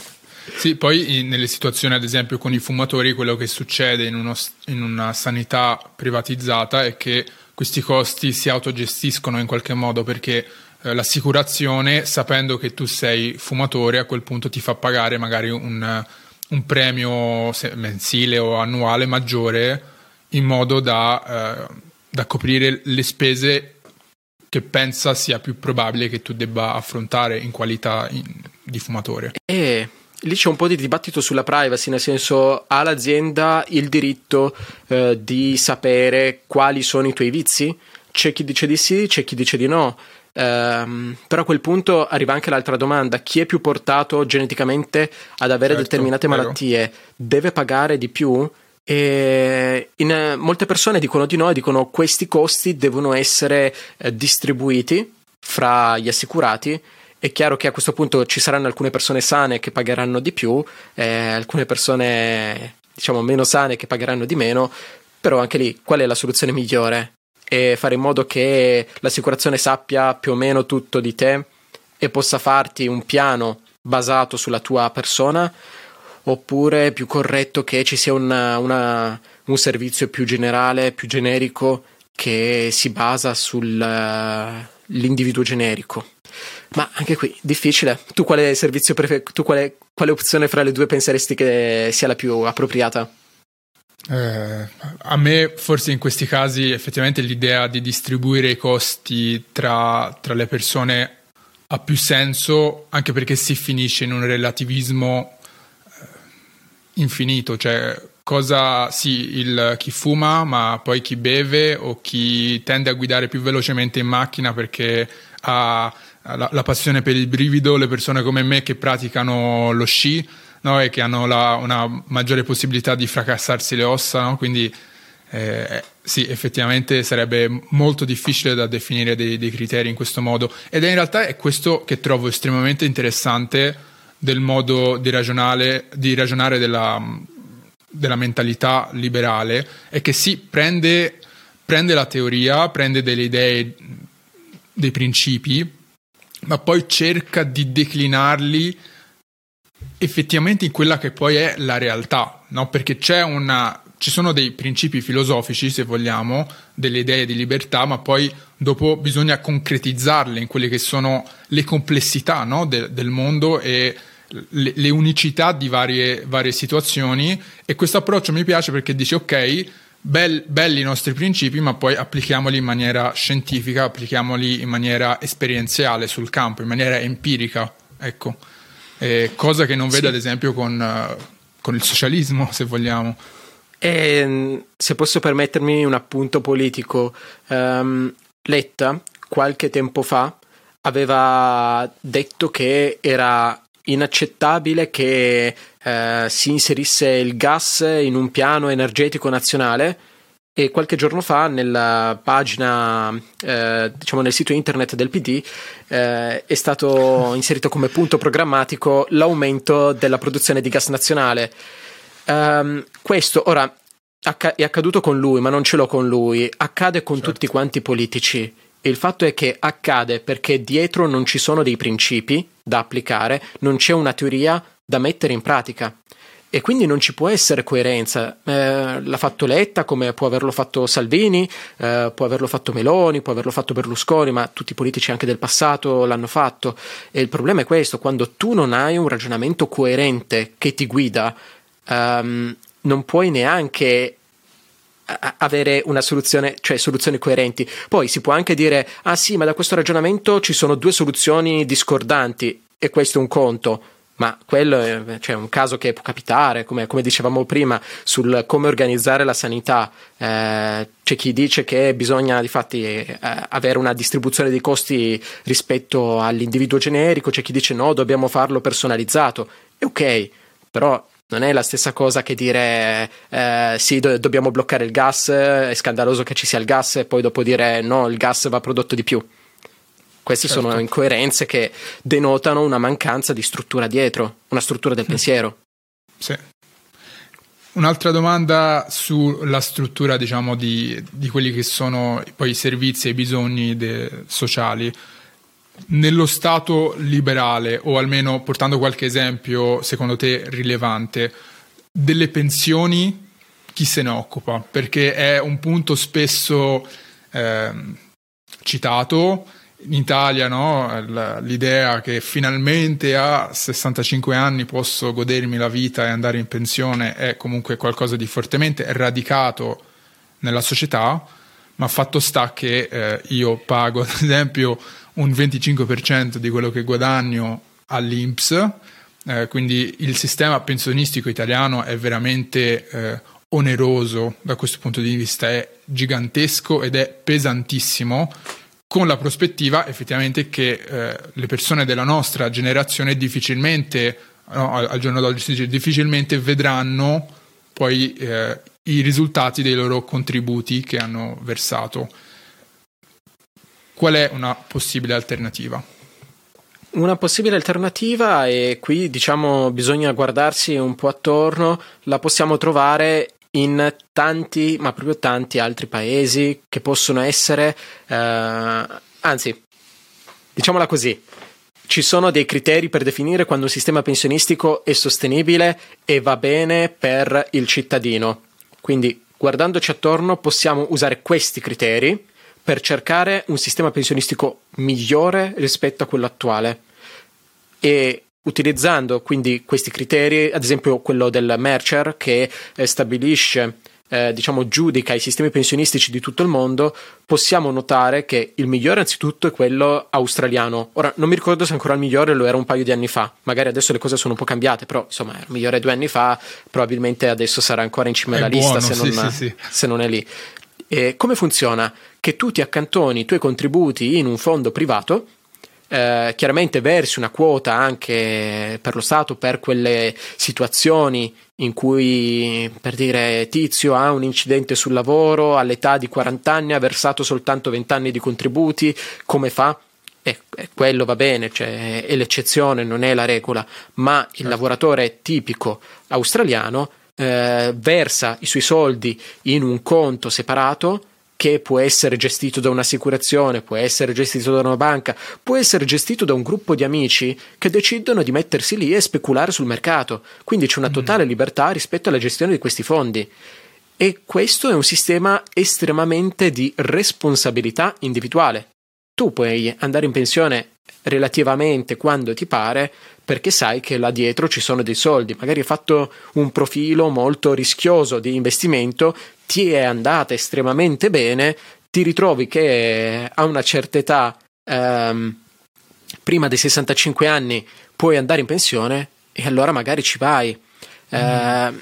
Sì, poi nelle situazioni, ad esempio, con i fumatori, quello che succede in, uno, in una sanità privatizzata è che questi costi si autogestiscono in qualche modo perché eh, l'assicurazione, sapendo che tu sei fumatore, a quel punto ti fa pagare magari un, un premio mensile o annuale maggiore in modo da, eh, da coprire le spese che pensa sia più probabile che tu debba affrontare in qualità in, di fumatore. E lì c'è un po' di dibattito sulla privacy, nel senso ha l'azienda il diritto eh, di sapere quali sono i tuoi vizi? C'è chi dice di sì, c'è chi dice di no. Um, però a quel punto arriva anche l'altra domanda: chi è più portato geneticamente ad avere certo, determinate vero. malattie deve pagare di più? E in, molte persone dicono di no e dicono questi costi devono essere eh, distribuiti fra gli assicurati. È chiaro che a questo punto ci saranno alcune persone sane che pagheranno di più, eh, alcune persone diciamo meno sane che pagheranno di meno, però anche lì qual è la soluzione migliore? e fare in modo che l'assicurazione sappia più o meno tutto di te e possa farti un piano basato sulla tua persona oppure è più corretto che ci sia una, una, un servizio più generale, più generico che si basa sull'individuo generico. Ma anche qui, difficile. Tu quale servizio prefer- tu quale, quale opzione fra le due penseresti che sia la più appropriata? Eh, a me forse in questi casi effettivamente l'idea di distribuire i costi tra, tra, le persone ha più senso anche perché si finisce in un relativismo eh, infinito, cioè cosa sì, il, chi fuma ma poi chi beve o chi tende a guidare più velocemente in macchina perché ha la, la passione per il brivido, le persone come me che praticano lo sci no? e che hanno la, una maggiore possibilità di fracassarsi le ossa, no? quindi eh, sì, effettivamente sarebbe molto difficile da definire dei, dei, criteri in questo modo ed è in realtà è questo che trovo estremamente interessante del modo di, di ragionare della, della, mentalità liberale, è che sì, prende, prende la teoria, prende delle idee, dei principi, ma poi cerca di declinarli effettivamente in quella che poi è la realtà, no? perché c'è una, ci sono dei principi filosofici, se vogliamo, delle idee di libertà, ma poi dopo bisogna concretizzarle in quelle che sono le complessità no? De, del mondo e le, le unicità di varie, varie, situazioni. E questo approccio mi piace perché dice ok, bel, belli i nostri principi, ma poi applichiamoli in maniera scientifica, applichiamoli in maniera esperienziale sul campo, in maniera empirica. Ecco eh, cosa che non vede sì. ad esempio con, uh, con, il socialismo, se vogliamo. E, ehm, se posso permettermi un appunto politico, um, Letta qualche tempo fa aveva detto che era inaccettabile che eh, si inserisse il gas in un piano energetico nazionale e qualche giorno fa nella pagina, eh, diciamo nel sito internet del PD, eh, è stato inserito come punto programmatico l'aumento della produzione di gas nazionale. Um, questo ora è accaduto con lui, ma non ce l'ho con lui, accade con certo. tutti quanti i politici. Il fatto è che accade perché dietro non ci sono dei principi da applicare, non c'è una teoria da mettere in pratica e quindi non ci può essere coerenza. Eh, l'ha fatto Letta come può averlo fatto Salvini, eh, può averlo fatto Meloni, può averlo fatto Berlusconi, ma tutti i politici anche del passato l'hanno fatto. E il problema è questo, quando tu non hai un ragionamento coerente che ti guida, ehm, non puoi neanche avere una soluzione, cioè soluzioni coerenti. Poi si può anche dire: ah sì, ma da questo ragionamento ci sono due soluzioni discordanti e questo è un conto ma quello è cioè, un caso che può capitare, come, come, dicevamo prima, sul come organizzare la sanità. Eh, c'è chi dice che bisogna difatti eh, avere una distribuzione dei costi rispetto all'individuo generico, c'è chi dice no, dobbiamo farlo personalizzato. È ok, però non è la stessa cosa che dire eh, sì, do- dobbiamo bloccare il gas, è scandaloso che ci sia il gas e poi dopo dire no, il gas va prodotto di più. Queste certo. sono incoerenze che denotano una mancanza di struttura dietro, una struttura del pensiero. Sì. Un'altra domanda sulla struttura, diciamo, di, di, quelli che sono poi i servizi e i bisogni de- sociali. Nello Stato liberale, o almeno portando qualche esempio secondo te rilevante, delle pensioni chi se ne occupa? Perché è un punto spesso eh, citato in Italia no? l'idea che finalmente a 65 anni posso godermi la vita e andare in pensione è comunque qualcosa di fortemente radicato nella società, ma fatto sta che eh, io pago ad esempio un 25% di quello che guadagno all'INPS, eh, quindi il sistema pensionistico italiano è veramente eh, oneroso da questo punto di vista, è gigantesco ed è pesantissimo con la prospettiva effettivamente che eh, le persone della nostra generazione difficilmente, no, al, giorno d'oggi si dice, difficilmente vedranno poi eh, i risultati dei loro contributi che hanno versato. Qual è una possibile alternativa? Una possibile alternativa, e qui diciamo bisogna guardarsi un po' attorno, la possiamo trovare in tanti, ma proprio tanti altri paesi che possono essere, eh, anzi, diciamola così, ci sono dei criteri per definire quando un sistema pensionistico è sostenibile e va bene per il cittadino. Quindi, guardandoci attorno, possiamo usare questi criteri per cercare un sistema pensionistico migliore rispetto a quello attuale. E utilizzando quindi questi criteri, ad esempio quello del Mercer che eh, stabilisce eh, diciamo giudica i sistemi pensionistici di tutto il mondo, possiamo notare che il migliore anzitutto è quello australiano. Ora non mi ricordo se ancora il migliore lo era un paio di anni fa, magari adesso le cose sono un po' cambiate, però insomma era il migliore due anni fa, probabilmente adesso sarà ancora in cima alla lista se, sì, non, sì, sì. se non è lì. E come funziona? Che tu ti accantoni i tuoi contributi in un fondo privato eh, chiaramente versi una quota anche per lo Stato per quelle situazioni in cui, per dire, Tizio ha un incidente sul lavoro all'età di 40 anni, ha versato soltanto 20 anni di contributi, come fa? E, e quello va bene, cioè, è l'eccezione, non è la regola, ma il certo. lavoratore tipico australiano eh, versa i suoi soldi in un conto separato che può essere gestito da un'assicurazione, può essere gestito da una banca, può essere gestito da un gruppo di amici che decidono di mettersi lì e speculare sul mercato. Quindi c'è una mm. totale libertà rispetto alla gestione di questi fondi. E questo è un sistema estremamente di responsabilità individuale. Tu puoi andare in pensione relativamente quando ti pare perché sai che là dietro ci sono dei soldi, magari hai fatto un profilo molto rischioso di investimento ti è andata estremamente bene, ti ritrovi che a una certa età, ehm, prima dei 65 anni, puoi andare in pensione e allora magari ci vai. Mm. Eh,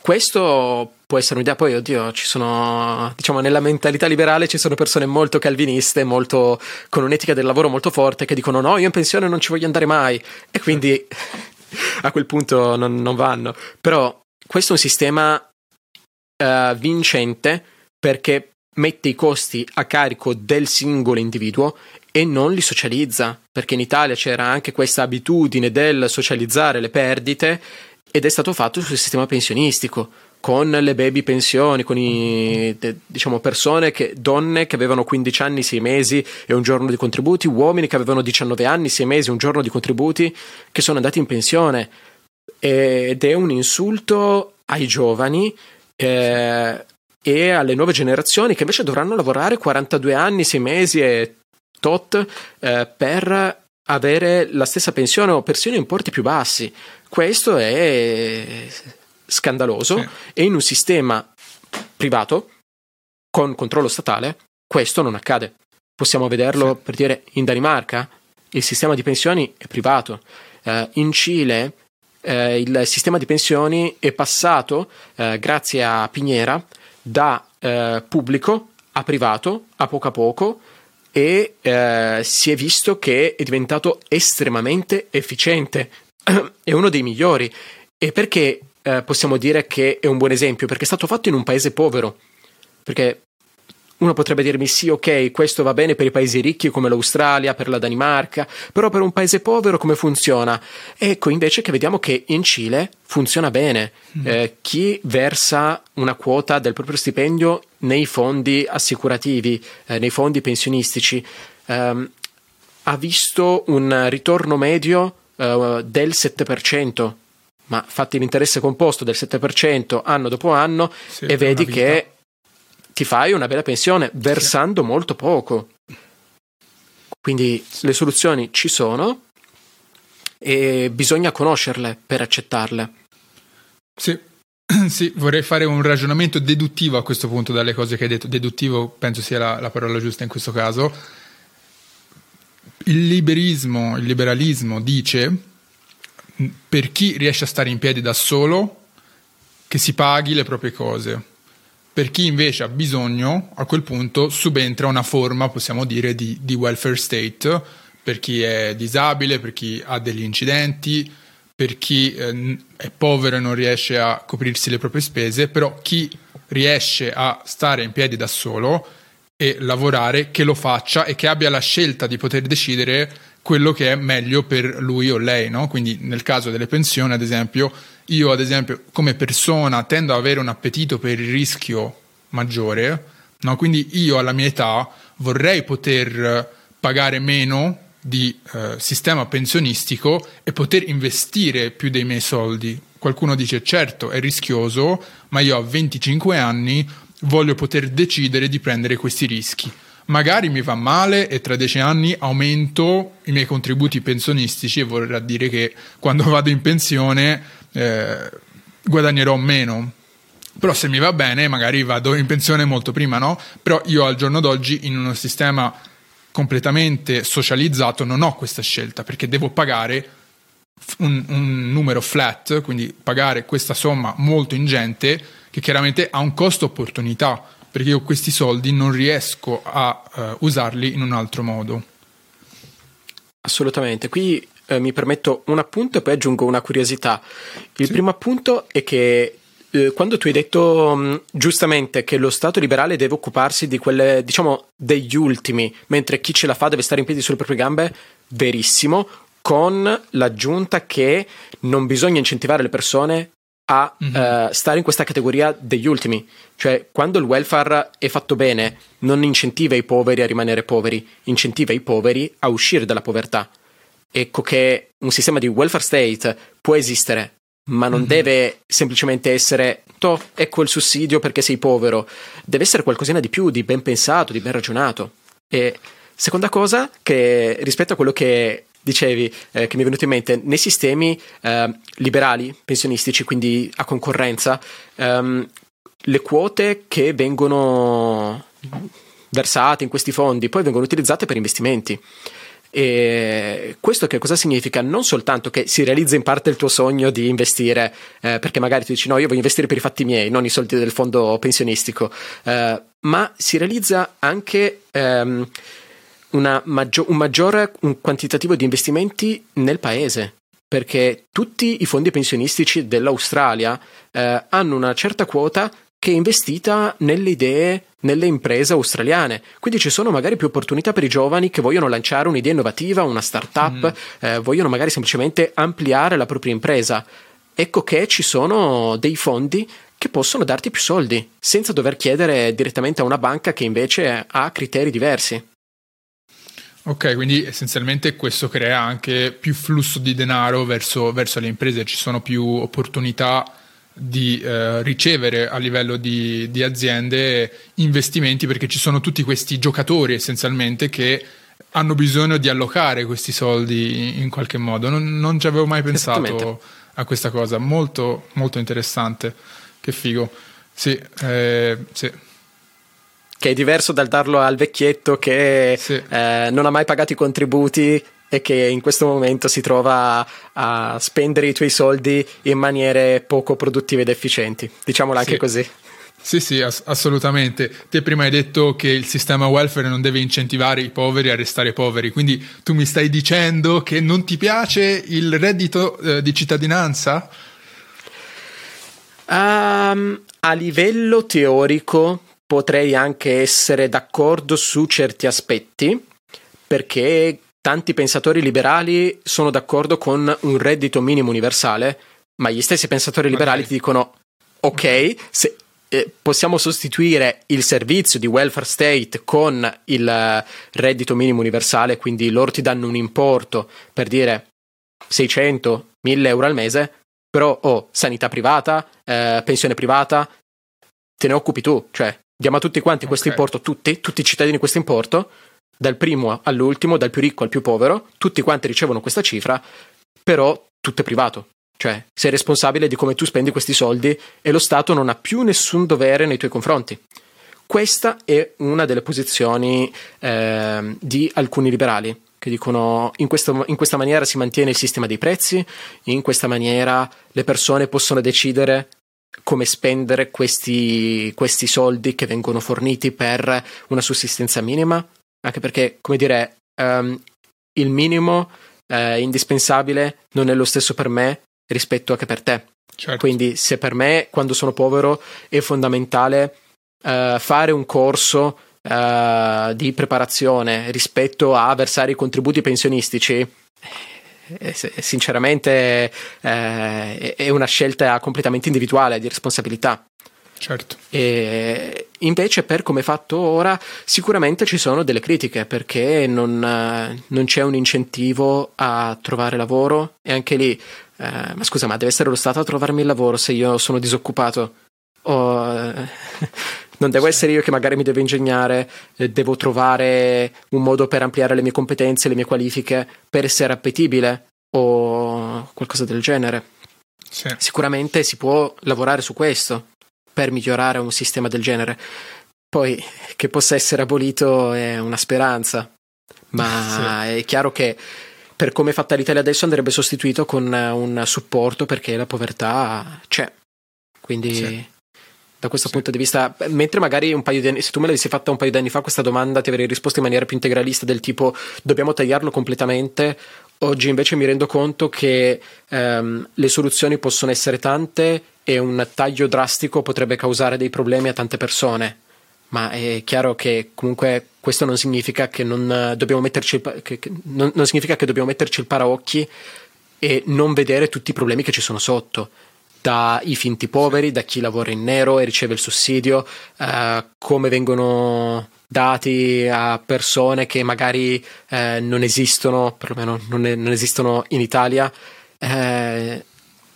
questo può essere un'idea, poi oddio, ci sono, diciamo, nella mentalità liberale ci sono persone molto calviniste, molto, con un'etica del lavoro molto forte, che dicono no, io in pensione non ci voglio andare mai, e quindi a quel punto non, non vanno. Però questo è un sistema uh, vincente perché mette i costi a carico del singolo individuo e non li socializza, perché in Italia c'era anche questa abitudine del socializzare le perdite ed è stato fatto sul sistema pensionistico con le baby pensioni, con i, diciamo, persone che, donne che avevano 15 anni, 6 mesi e un giorno di contributi, uomini che avevano 19 anni, 6 mesi e un giorno di contributi, che sono andati in pensione. Ed è un insulto ai giovani eh, e alle nuove generazioni che invece dovranno lavorare 42 anni, 6 mesi e tot eh, per avere la stessa pensione o persino importi più bassi. Questo è scandaloso sì. e in un sistema privato con controllo statale questo non accade. Possiamo vederlo sì. per dire in Danimarca il sistema di pensioni è privato. Uh, in Cile uh, il sistema di pensioni è passato uh, grazie a Piñera da pubblico a privato a poco a poco e si è visto che è diventato estremamente efficiente. è uno dei migliori. E perché eh, possiamo dire che è un buon esempio perché è stato fatto in un paese povero. Perché uno potrebbe dirmi sì, ok, questo va bene per i paesi ricchi come l'Australia, per la Danimarca, però per un paese povero come funziona? Ecco invece che vediamo che in Cile funziona bene. Mm. Eh, chi versa una quota del proprio stipendio nei fondi assicurativi, eh, nei fondi pensionistici, ehm, ha visto un ritorno medio eh, del 7% ma fatti l'interesse composto del 7% anno dopo anno sì, e vedi che ti fai una bella pensione versando molto poco. Quindi le soluzioni ci sono e bisogna conoscerle per accettarle. Sì. sì, vorrei fare un ragionamento deduttivo a questo punto dalle cose che hai detto. Deduttivo penso sia la, la parola giusta in questo caso. Il liberismo, il liberalismo dice per chi riesce a stare in piedi da solo, che si paghi le proprie cose. Per chi invece ha bisogno, a quel punto subentra una forma, possiamo dire, di, di welfare state, per chi è disabile, per chi ha degli incidenti, per chi eh, è povero e non riesce a coprirsi le proprie spese, però chi riesce a stare in piedi da solo e lavorare, che lo faccia e che abbia la scelta di poter decidere quello che è meglio per lui o lei, no? Quindi nel caso delle pensioni, ad esempio, io ad esempio come persona tendo ad avere un appetito per il rischio maggiore, no? Quindi io alla mia età vorrei poter pagare meno di eh, sistema pensionistico e poter investire più dei miei soldi. Qualcuno dice certo è rischioso, ma io a 25 anni voglio poter decidere di prendere questi rischi magari mi va male e tra dieci anni aumento i miei contributi pensionistici e vorrà dire che quando vado in pensione eh, guadagnerò meno. Però se mi va bene magari vado in pensione molto prima, no? Però io al giorno d'oggi in uno sistema completamente socializzato non ho questa scelta perché devo pagare un, un numero flat, quindi pagare questa somma molto ingente che chiaramente ha un costo opportunità perché io questi soldi non riesco a uh, usarli in un altro modo. Assolutamente, qui eh, mi permetto un appunto e poi aggiungo una curiosità. Il sì. primo appunto è che eh, quando tu hai detto mh, mm, giustamente che lo Stato liberale deve occuparsi di quelle, diciamo, degli ultimi, mentre chi ce la fa deve stare in piedi sulle proprie gambe, verissimo, con l'aggiunta che non bisogna incentivare le persone a mm-hmm. uh, stare in questa categoria degli ultimi. Cioè, quando il welfare è fatto bene, non incentiva i poveri a rimanere poveri, incentiva i poveri a uscire dalla povertà. Ecco che un sistema di welfare state può esistere, ma non mm-hmm. deve semplicemente essere, to, ecco il sussidio perché sei povero. Deve essere qualcosina di più, di ben pensato, di ben ragionato. E seconda cosa, che rispetto a quello che dicevi, eh, che mi è venuto in mente, nei sistemi eh, liberali, pensionistici, quindi a concorrenza, ehm, le quote che vengono versate in questi fondi poi vengono utilizzate per investimenti. E questo che cosa significa? Non soltanto che si realizza in parte il tuo sogno di investire, eh, perché magari tu dici no, io voglio investire per i fatti miei, non i soldi del fondo pensionistico, eh, ma si realizza anche ehm, maggio- un maggiore un quantitativo di investimenti nel paese perché tutti i fondi pensionistici dell'Australia eh, hanno una certa quota che è investita nelle idee, nelle imprese australiane. Quindi ci sono magari più opportunità per i giovani che vogliono lanciare un'idea innovativa, una startup, mm. eh, vogliono magari semplicemente ampliare la propria impresa. Ecco che ci sono dei fondi che possono darti più soldi, senza dover chiedere direttamente a una banca che invece ha criteri diversi. Ok, quindi essenzialmente questo crea anche più flusso di denaro verso, verso le imprese, ci sono più opportunità di eh, ricevere a livello di, di, aziende investimenti perché ci sono tutti questi giocatori essenzialmente che hanno bisogno di allocare questi soldi in, qualche modo. Non, non, ci avevo mai pensato a questa cosa, molto, molto interessante. Che figo. Sì, eh, sì che è diverso dal darlo al vecchietto che sì. eh, non ha mai pagato i contributi e che in questo momento si trova a spendere i tuoi soldi in maniere poco produttive ed efficienti. Diciamolo anche sì. così. Sì, sì, ass- assolutamente. Te prima hai detto che il sistema welfare non deve incentivare i poveri a restare poveri, quindi tu mi stai dicendo che non ti piace il reddito eh, di cittadinanza? Um, a livello teorico potrei anche essere d'accordo su certi aspetti, perché tanti pensatori liberali sono d'accordo con un reddito minimo universale, ma gli stessi pensatori liberali okay. ti dicono ok, se, eh, possiamo sostituire il servizio di welfare state con il reddito minimo universale, quindi loro ti danno un importo per dire 600, 1000 euro al mese, però ho oh, sanità privata, eh, pensione privata, te ne occupi tu, cioè diamo a tutti quanti okay. questo importo, tutti, tutti i cittadini questo importo, dal primo all'ultimo, dal più ricco al più povero, tutti quanti ricevono questa cifra, però tutto è privato. Cioè, sei responsabile di come tu spendi questi soldi e lo Stato non ha più nessun dovere nei tuoi confronti. Questa è una delle posizioni eh, di alcuni liberali che dicono in, questo, in questa maniera si mantiene il sistema dei prezzi, in questa maniera le persone possono decidere come spendere questi, questi soldi che vengono forniti per una sussistenza minima, anche perché, come dire, um, il minimo eh, indispensabile non è lo stesso per me rispetto a che per te. Certo. Quindi, se per me, quando sono povero, è fondamentale uh, fare un corso uh, di preparazione rispetto a versare i contributi pensionistici, eh, sinceramente eh, è una scelta completamente individuale di responsabilità. Certo. E invece, per come è fatto ora, sicuramente ci sono delle critiche perché non, non c'è un incentivo a trovare lavoro e anche lì, eh, ma scusa, ma deve essere lo Stato a trovarmi il lavoro se io sono disoccupato? O, non devo essere io che magari mi devo ingegnare, eh, devo trovare un modo per ampliare le mie competenze, le mie qualifiche, per essere appetibile o qualcosa del genere. Sì. Sicuramente si può lavorare su questo per migliorare un sistema del genere. Poi che possa essere abolito è una speranza, ma sì. è chiaro che per come è fatta l'Italia adesso andrebbe sostituito con un supporto perché la povertà c'è. Quindi sì da questo sì. punto di vista, mentre magari un paio di anni, se tu me l'avessi fatta un paio di anni fa questa domanda ti avrei risposto in maniera più integralista del tipo dobbiamo tagliarlo completamente, oggi invece mi rendo conto che ehm, le soluzioni possono essere tante e un taglio drastico potrebbe causare dei problemi a tante persone. Ma è chiaro che comunque questo non significa che non dobbiamo metterci il, che, che, non, non significa che dobbiamo metterci il paraocchi e non vedere tutti i problemi che ci sono sotto dai finti poveri, da chi lavora in nero e riceve il sussidio, eh, come vengono dati a persone che magari eh, non esistono, perlomeno non, non, esistono in Italia. Eh,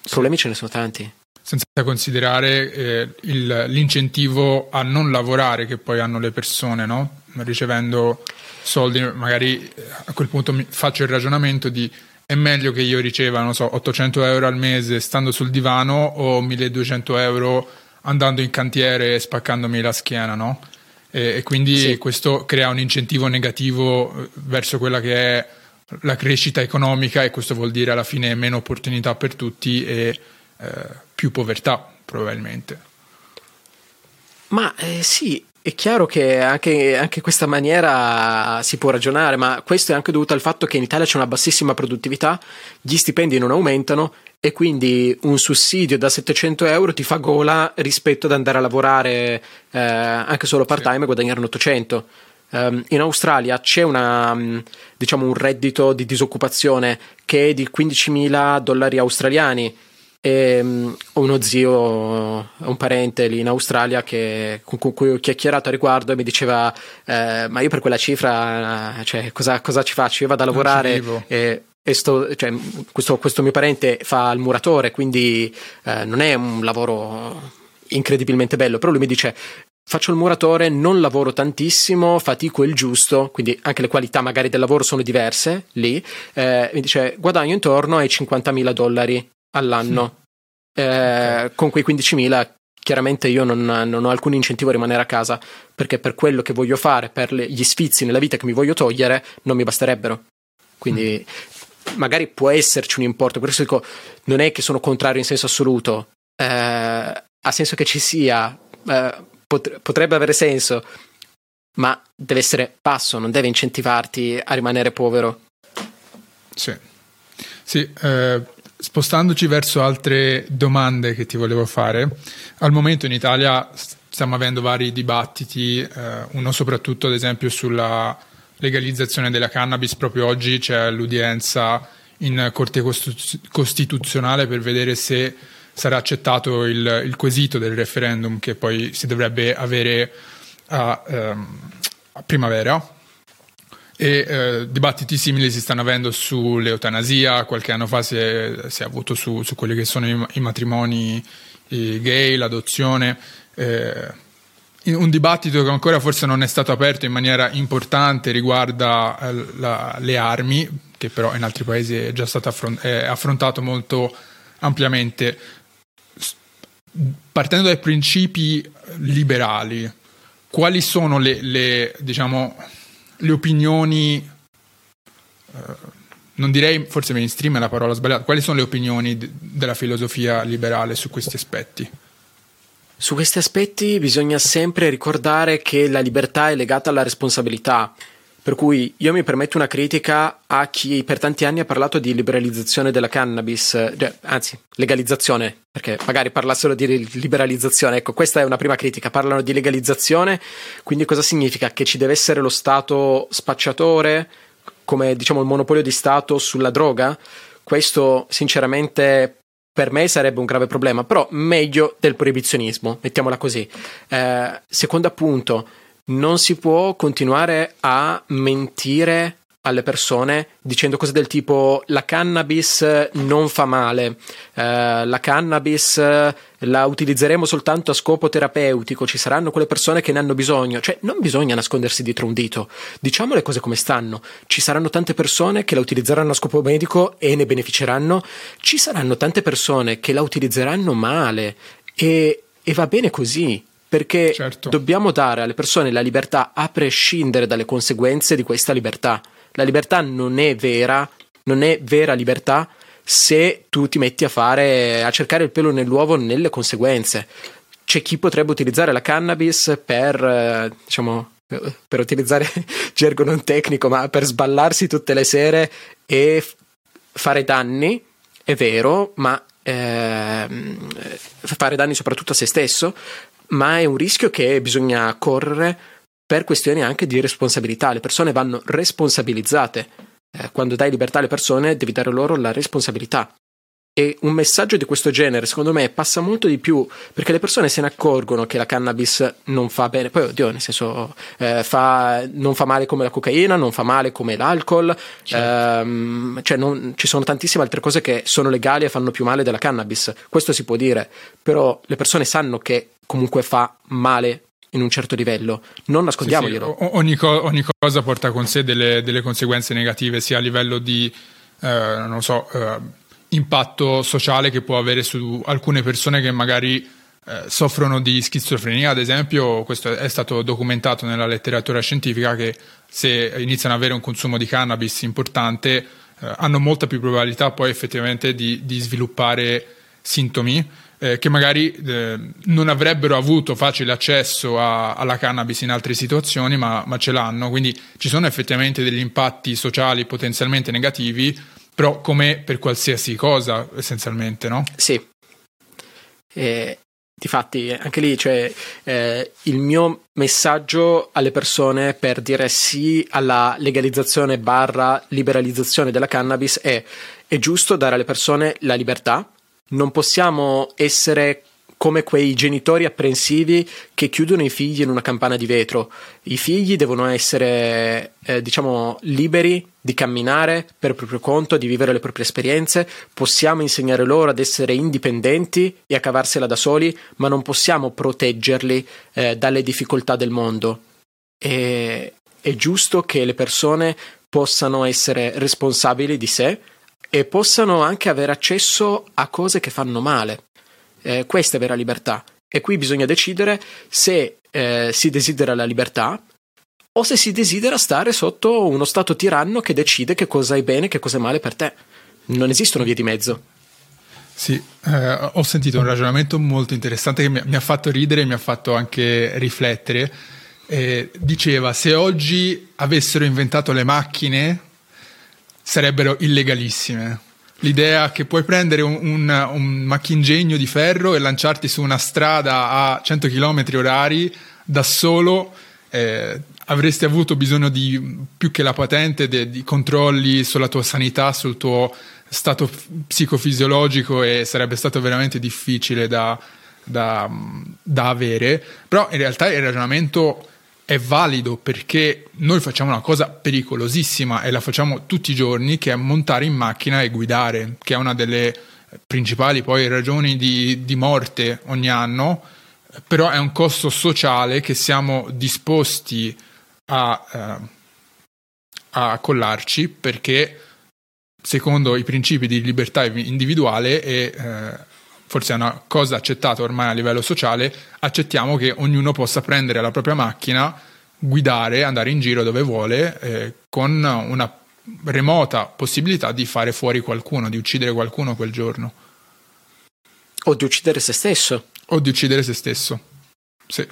problemi ce ne sono tanti. Senza considerare eh, il, l'incentivo a non lavorare che poi hanno le persone, no? Ricevendo soldi, magari eh, a quel punto faccio il ragionamento di è meglio che io riceva, non so, 800 euro al mese stando sul divano o 1200 euro andando in cantiere e spaccandomi la schiena, no? E, e quindi sì. questo crea un incentivo negativo eh, verso quella che è la crescita economica e questo vuol dire alla fine meno opportunità per tutti e eh, più povertà probabilmente. Ma eh, sì, è chiaro che anche, anche questa maniera si può ragionare, ma questo è anche dovuto al fatto che in Italia c'è una bassissima produttività, gli stipendi non aumentano e quindi un sussidio da 700 euro ti fa gola rispetto ad andare a lavorare eh, anche solo part time sì. e guadagnare 800. Um, ehm, in Australia c'è una, mm, diciamo, un reddito di disoccupazione che è di 15.000 dollari australiani e um, ho uno zio, un parente lì in Australia che, con, con, cui ho chiacchierato a riguardo e mi diceva eh, ma io per quella cifra cioè, cosa, cosa, ci faccio? Io vado a lavorare e, e sto, cioè, questo, questo, mio parente fa il muratore quindi eh, non è un lavoro incredibilmente bello però lui mi dice faccio il muratore, non lavoro tantissimo, fatico il giusto, quindi anche le qualità magari del lavoro sono diverse lì. Eh, mi dice guadagno intorno ai 50.000 dollari all'anno. Eh, con quei 15.000 chiaramente io non, non, ho alcun incentivo a rimanere a casa perché per quello che voglio fare, per le, gli sfizi nella vita che mi voglio togliere, non mi basterebbero. Quindi mm. magari può esserci un importo, per questo dico, non è che sono contrario in senso assoluto, eh, ha senso che ci sia, eh, pot- potrebbe avere senso, ma deve essere basso, non deve incentivarti a rimanere povero. Sì, sì eh, spostandoci verso altre domande che ti volevo fare, al momento in Italia stiamo avendo vari dibattiti, eh, uno soprattutto ad esempio sulla legalizzazione della cannabis, proprio oggi c'è l'udienza in Corte Costituzionale per vedere se sarà accettato il, il quesito del referendum che poi si dovrebbe avere a, ehm, a primavera e eh, dibattiti simili si stanno avendo sull'eutanasia, qualche anno fa si è, si è avuto su, su, quelli che sono i, i matrimoni i gay, l'adozione. Eh, un dibattito che ancora forse non è stato aperto in maniera importante riguarda eh, la, le armi, che però in altri paesi è già stato affront- è affrontato molto ampiamente. Partendo dai principi liberali, quali sono le, le diciamo, le opinioni, eh, non direi forse mainstream è la parola sbagliata, quali sono le opinioni d- della filosofia liberale su questi aspetti? Su questi aspetti bisogna sempre ricordare che la libertà è legata alla responsabilità. Per cui io mi permetto una critica a chi per tanti anni ha parlato di liberalizzazione della cannabis, cioè, anzi, legalizzazione, perché magari parlassero di liberalizzazione. Ecco, questa è una prima critica. Parlano di legalizzazione, quindi cosa significa? Che ci deve essere lo Stato spacciatore, come diciamo il monopolio di Stato sulla droga? Questo, sinceramente, per me sarebbe un grave problema, però meglio del proibizionismo, mettiamola così. Eh, secondo appunto non si può continuare a mentire alle persone dicendo cose del tipo la cannabis non fa male, eh, la cannabis la utilizzeremo soltanto a scopo terapeutico, ci saranno quelle persone che ne hanno bisogno, cioè non bisogna nascondersi dietro un dito, diciamo le cose come stanno, ci saranno tante persone che la utilizzeranno a scopo medico e ne beneficeranno, ci saranno tante persone che la utilizzeranno male e, e va bene così, perché certo. dobbiamo dare alle persone la libertà a prescindere dalle conseguenze di questa libertà. La libertà non è vera, non è vera libertà se tu ti metti a fare a cercare il pelo nell'uovo nelle conseguenze. C'è chi potrebbe utilizzare la cannabis per eh, diciamo per utilizzare gergo non tecnico, ma per sballarsi tutte le sere e fare danni, è vero, ma eh, fare danni soprattutto a se stesso, ma è un rischio che bisogna correre per questioni anche di responsabilità. Le persone vanno responsabilizzate. Eh, quando dai libertà alle persone devi dare loro la responsabilità. E un messaggio di questo genere, secondo me, passa molto di più perché le persone se ne accorgono che la cannabis non fa bene. Poi, oddio, nel senso, eh, fa, non fa male come la cocaina, non fa male come l'alcol. Certo. Ehm, cioè, non, ci sono tantissime altre cose che sono legali e fanno più male della cannabis. Questo si può dire, però le persone sanno che comunque fa male in un certo livello, non nascondiamoglielo. Sì, sì. Ogni, co- ogni, cosa porta con sé delle, delle, conseguenze negative, sia a livello di, eh, non so, eh, impatto sociale che può avere su alcune persone che magari eh, soffrono di schizofrenia, ad esempio, questo è stato documentato nella letteratura scientifica che se iniziano ad avere un consumo di cannabis importante eh, hanno molta più probabilità poi effettivamente di, di sviluppare sintomi eh, che magari eh, non avrebbero avuto facile accesso a, alla cannabis in altre situazioni, ma, ma, ce l'hanno. Quindi ci sono effettivamente degli impatti sociali potenzialmente negativi, però come per qualsiasi cosa, essenzialmente, no? Sì. Eh, Difatti, anche lì, cioè, eh, il mio messaggio alle persone per dire sì alla legalizzazione barra liberalizzazione della cannabis è è giusto dare alle persone la libertà, non possiamo essere come quei genitori apprensivi che chiudono i figli in una campana di vetro. I figli devono essere, eh, diciamo, liberi di camminare per proprio conto, di vivere le proprie esperienze. Possiamo insegnare loro ad essere indipendenti e a cavarsela da soli, ma non possiamo proteggerli eh, dalle difficoltà del mondo. E, è giusto che le persone possano essere responsabili di sé e possano anche avere accesso a cose che fanno male. Eh, questa è vera libertà. E qui bisogna decidere se eh, si desidera la libertà o se si desidera stare sotto uno stato tiranno che decide che cosa è bene e che cosa è male per te. Non esistono vie di mezzo. Sì, eh, ho sentito un ragionamento molto interessante che mi, mi, ha fatto ridere e mi ha fatto anche riflettere. Eh, diceva, se oggi avessero inventato le macchine sarebbero illegalissime l'idea che puoi prendere un, un, un macchingegno di ferro e lanciarti su una strada a 100 km orari da solo, eh, avresti avuto bisogno di più che la patente de, di controlli sulla tua sanità, sul tuo stato psicofisiologico e sarebbe stato veramente difficile da, da, da avere. Però in realtà il ragionamento è valido perché noi facciamo una cosa pericolosissima e la facciamo tutti i giorni, che è montare in macchina e guidare, che è una delle principali poi ragioni di, di morte ogni anno, però è un costo sociale che siamo disposti a, eh, a collarci perché secondo i principi di libertà individuale e eh, forse è una cosa accettata ormai a livello sociale, accettiamo che ognuno possa prendere la propria macchina, guidare, andare in giro dove vuole, eh, con una remota possibilità di fare fuori qualcuno, di uccidere qualcuno quel giorno. O di uccidere se stesso. O di uccidere se stesso. Sì.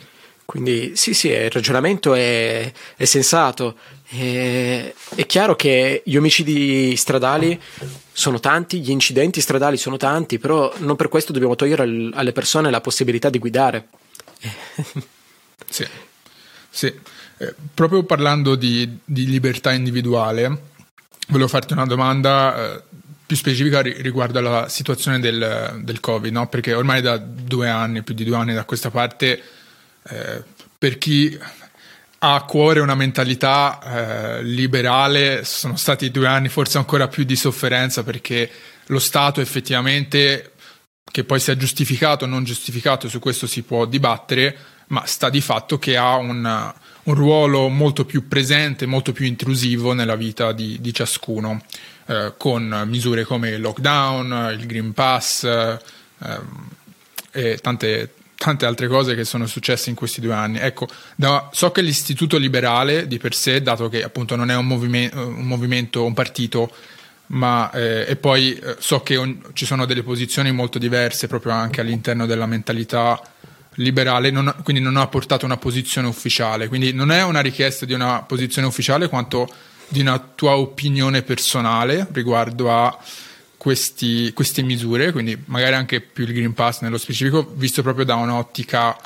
Quindi sì, sì, il ragionamento è, è sensato. È, è, chiaro che gli omicidi stradali sono tanti, gli incidenti stradali sono tanti, però non per questo dobbiamo togliere alle persone la possibilità di guidare. sì, sì. Eh, proprio parlando di, di, libertà individuale, volevo farti una domanda eh, più specifica riguardo alla situazione del, del Covid, no? perché ormai da due anni, più di due anni da questa parte eh, per chi ha a cuore una mentalità eh, liberale. Sono stati due anni forse ancora più di sofferenza perché lo Stato effettivamente, che poi sia giustificato o non giustificato, su questo si può dibattere, ma sta di fatto che ha un, un ruolo molto più presente, molto più intrusivo nella vita di, di ciascuno, eh, con misure come il lockdown, il Green Pass eh, e tante, tante altre cose che sono successe in questi due anni. Ecco, da, so che l'Istituto Liberale di per sé, dato che appunto non è un, movime, un movimento, un partito, ma eh, e poi eh, so che on, ci sono delle posizioni molto diverse proprio anche all'interno della mentalità liberale, non, quindi non ha portato una posizione ufficiale, quindi non è una richiesta di una posizione ufficiale quanto di una tua opinione personale riguardo a questi, queste misure, quindi magari anche più il Green Pass nello specifico, visto proprio da un'ottica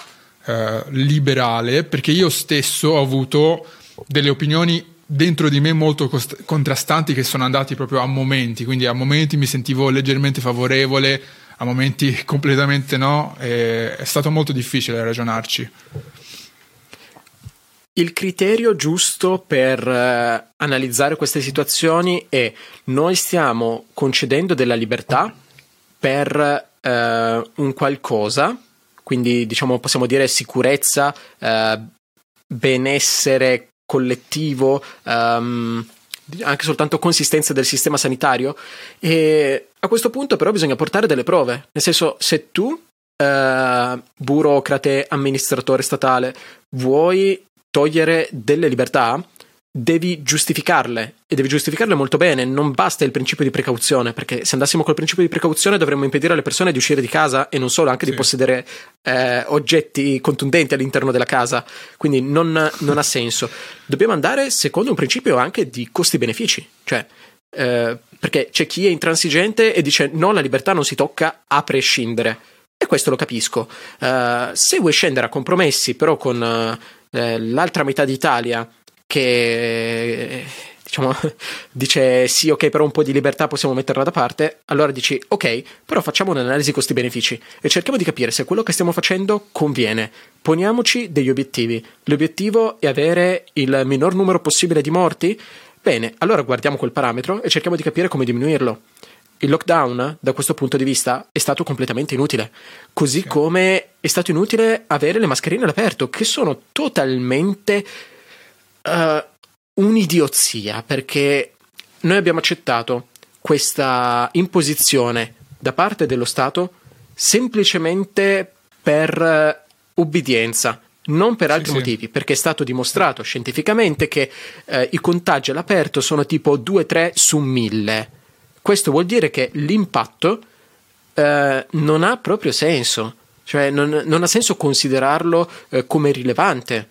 eh, liberale, perché io stesso ho avuto delle opinioni dentro di me molto cost- contrastanti che sono andati proprio a momenti, quindi a momenti mi sentivo leggermente favorevole, a momenti completamente no, è stato molto difficile ragionarci il criterio giusto per eh, analizzare queste situazioni è noi stiamo concedendo della libertà per eh, un qualcosa, quindi diciamo possiamo dire sicurezza, eh, benessere collettivo, ehm, anche soltanto consistenza del sistema sanitario. E a questo punto però bisogna portare delle prove, nel senso se tu Uh, burocrate, amministratore statale, vuoi togliere delle libertà, devi giustificarle e devi giustificarle molto bene. Non basta il principio di precauzione, perché se andassimo col principio di precauzione dovremmo impedire alle persone di uscire di casa e non solo, anche sì. di possedere eh, oggetti contundenti all'interno della casa. Quindi non, non, ha senso. Dobbiamo andare secondo un principio anche di costi-benefici, cioè. Eh, perché c'è chi è intransigente e dice no, la libertà non si tocca a prescindere. E questo lo capisco. Uh, se vuoi scendere a compromessi, però con uh, l'altra metà d'Italia che diciamo, dice sì, ok, però un po' di libertà possiamo metterla da parte, allora dici ok, però facciamo un'analisi costi-benefici e cerchiamo di capire se quello che stiamo facendo conviene. Poniamoci degli obiettivi. L'obiettivo è avere il minor numero possibile di morti? Bene, allora guardiamo quel parametro e cerchiamo di capire come diminuirlo. Il lockdown, da questo punto di vista, è stato completamente inutile. Così sì. come è stato inutile avere le mascherine all'aperto, che sono totalmente uh, un'idiozia perché noi abbiamo accettato questa imposizione da parte dello Stato semplicemente per ubbidienza, non per altri sì, motivi, sì. perché è stato dimostrato scientificamente che eh, i contagi all'aperto sono tipo 2-3 su 1000. Questo vuol dire che l'impatto eh, non ha proprio senso, cioè non, non ha senso considerarlo eh, come rilevante.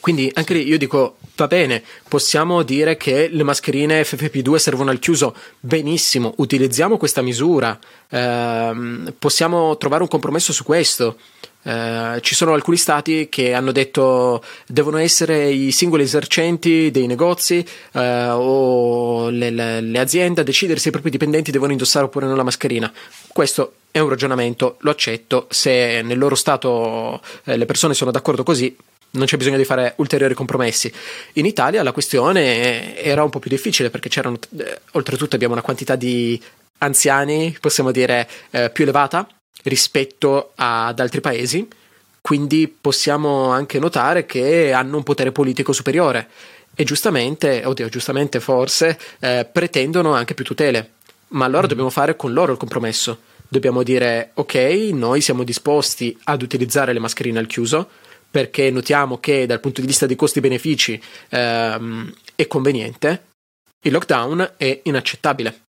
Quindi anche lì io dico, va bene, possiamo dire che le mascherine FFP2 servono al chiuso, benissimo, utilizziamo questa misura, eh, possiamo trovare un compromesso su questo. Eh, ci sono alcuni stati che hanno detto devono essere i singoli esercenti dei negozi eh, o le, le, le, aziende a decidere se i propri dipendenti devono indossare oppure no la mascherina. Questo è un ragionamento, lo accetto. Se nel loro stato eh, le persone sono d'accordo così, non c'è bisogno di fare ulteriori compromessi. In Italia la questione era un po' più difficile perché c'erano, eh, oltretutto abbiamo una quantità di anziani, possiamo dire, eh, più elevata rispetto ad altri paesi, quindi possiamo anche notare che hanno un potere politico superiore e giustamente, oddio, giustamente forse, eh, pretendono anche più tutele. Ma allora mm. dobbiamo fare con loro il compromesso. Dobbiamo dire, ok, noi siamo disposti ad utilizzare le mascherine al chiuso, perché notiamo che dal punto di vista dei costi-benefici ehm, è conveniente, il lockdown è inaccettabile.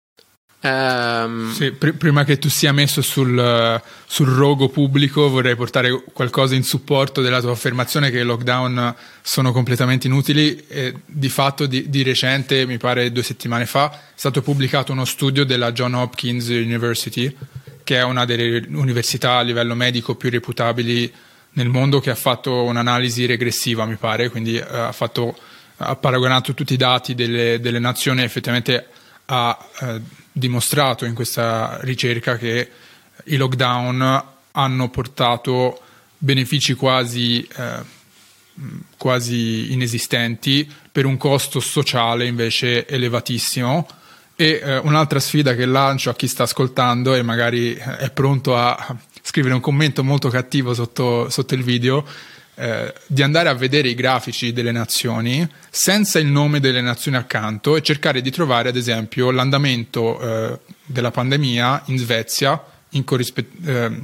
Um... Sì, pr- prima che tu sia messo sul, sul, rogo pubblico, vorrei portare qualcosa in supporto della tua affermazione che i lockdown sono completamente inutili. E di fatto, di, di, recente, mi pare due settimane fa, è stato pubblicato uno studio della John Hopkins University, che è una delle università a livello medico più reputabili nel mondo che ha fatto un'analisi regressiva, mi pare, quindi eh, ha, fatto, ha, paragonato tutti i dati delle, delle nazioni e effettivamente ha eh, dimostrato in questa ricerca che i lockdown hanno portato benefici quasi, eh, quasi inesistenti per un costo sociale invece elevatissimo. E eh, un'altra sfida che lancio a chi sta ascoltando e magari è pronto a scrivere un commento molto cattivo sotto, sotto il video, eh, di andare a vedere i grafici delle nazioni senza il nome delle nazioni accanto e cercare di trovare ad esempio l'andamento eh, della pandemia in Svezia in, corrispe- eh,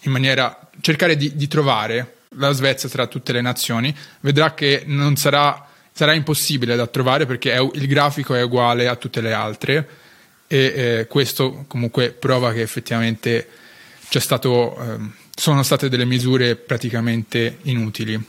in maniera cercare di, di, trovare la Svezia tra tutte le nazioni vedrà che non sarà, sarà impossibile da trovare perché è, il grafico è uguale a tutte le altre e eh, questo comunque prova che effettivamente stato, ehm, sono state delle misure praticamente inutili.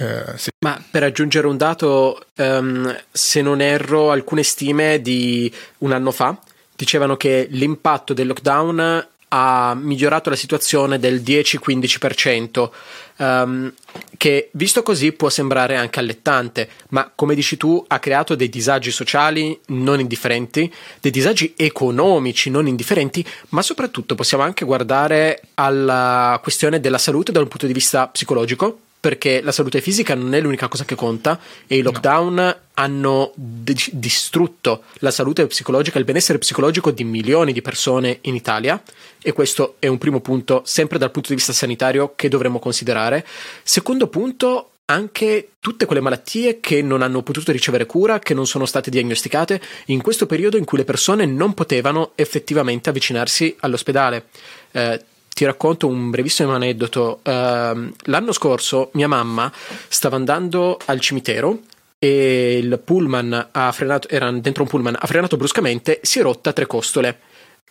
Eh, sì. Ma per aggiungere un dato, um, se non erro, alcune stime di un anno fa dicevano che l'impatto del lockdown ha migliorato la situazione del 10-15%, um, che visto così può sembrare anche allettante, ma come dici tu ha creato dei disagi sociali non indifferenti, dei disagi economici non indifferenti, ma soprattutto possiamo anche guardare alla questione della salute da un punto di vista psicologico, perché la salute fisica non è l'unica cosa che conta e i lockdown no. hanno di- distrutto la salute psicologica, il benessere psicologico di milioni di persone in Italia e questo è un primo punto sempre dal punto di vista sanitario che dovremmo considerare. Secondo punto, anche tutte quelle malattie che non hanno potuto ricevere cura, che non sono state diagnosticate in questo periodo in cui le persone non potevano effettivamente avvicinarsi all'ospedale. Eh, ti racconto un brevissimo aneddoto. Uh, l'anno scorso mia mamma stava andando al cimitero e il pullman ha frenato, era dentro un pullman, ha frenato bruscamente, si è rotta tre costole.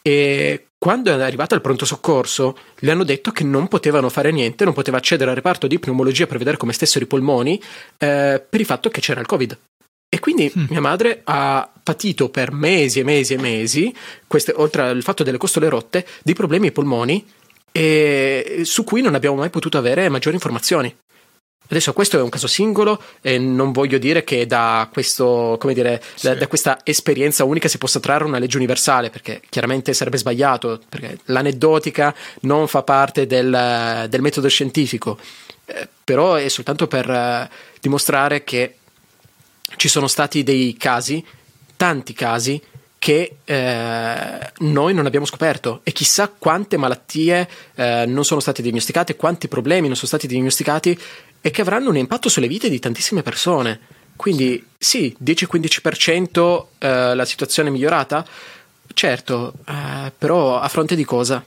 E quando è arrivata al pronto soccorso, le hanno detto che non potevano fare niente, non poteva accedere al reparto di pneumologia per vedere come stessero i polmoni, eh, per il fatto che c'era il Covid. E quindi mm. mia madre ha patito per mesi e mesi e mesi, queste, oltre al fatto delle costole rotte, di problemi ai polmoni e su cui non abbiamo mai potuto avere maggiori informazioni. Adesso questo è un caso singolo e non voglio dire che da, questo, dire, sì. da, da, questa esperienza unica si possa trarre una legge universale, perché chiaramente sarebbe sbagliato, perché l'aneddotica non fa parte del, del metodo scientifico, eh, però è soltanto per eh, dimostrare che ci sono stati dei casi, tanti casi, che eh, noi non abbiamo scoperto e chissà quante malattie eh, non sono state diagnosticate, quanti problemi non sono stati diagnosticati e che avranno un impatto sulle vite di tantissime persone. Quindi sì, 10-15% eh, la situazione è migliorata, certo, eh, però a fronte di cosa?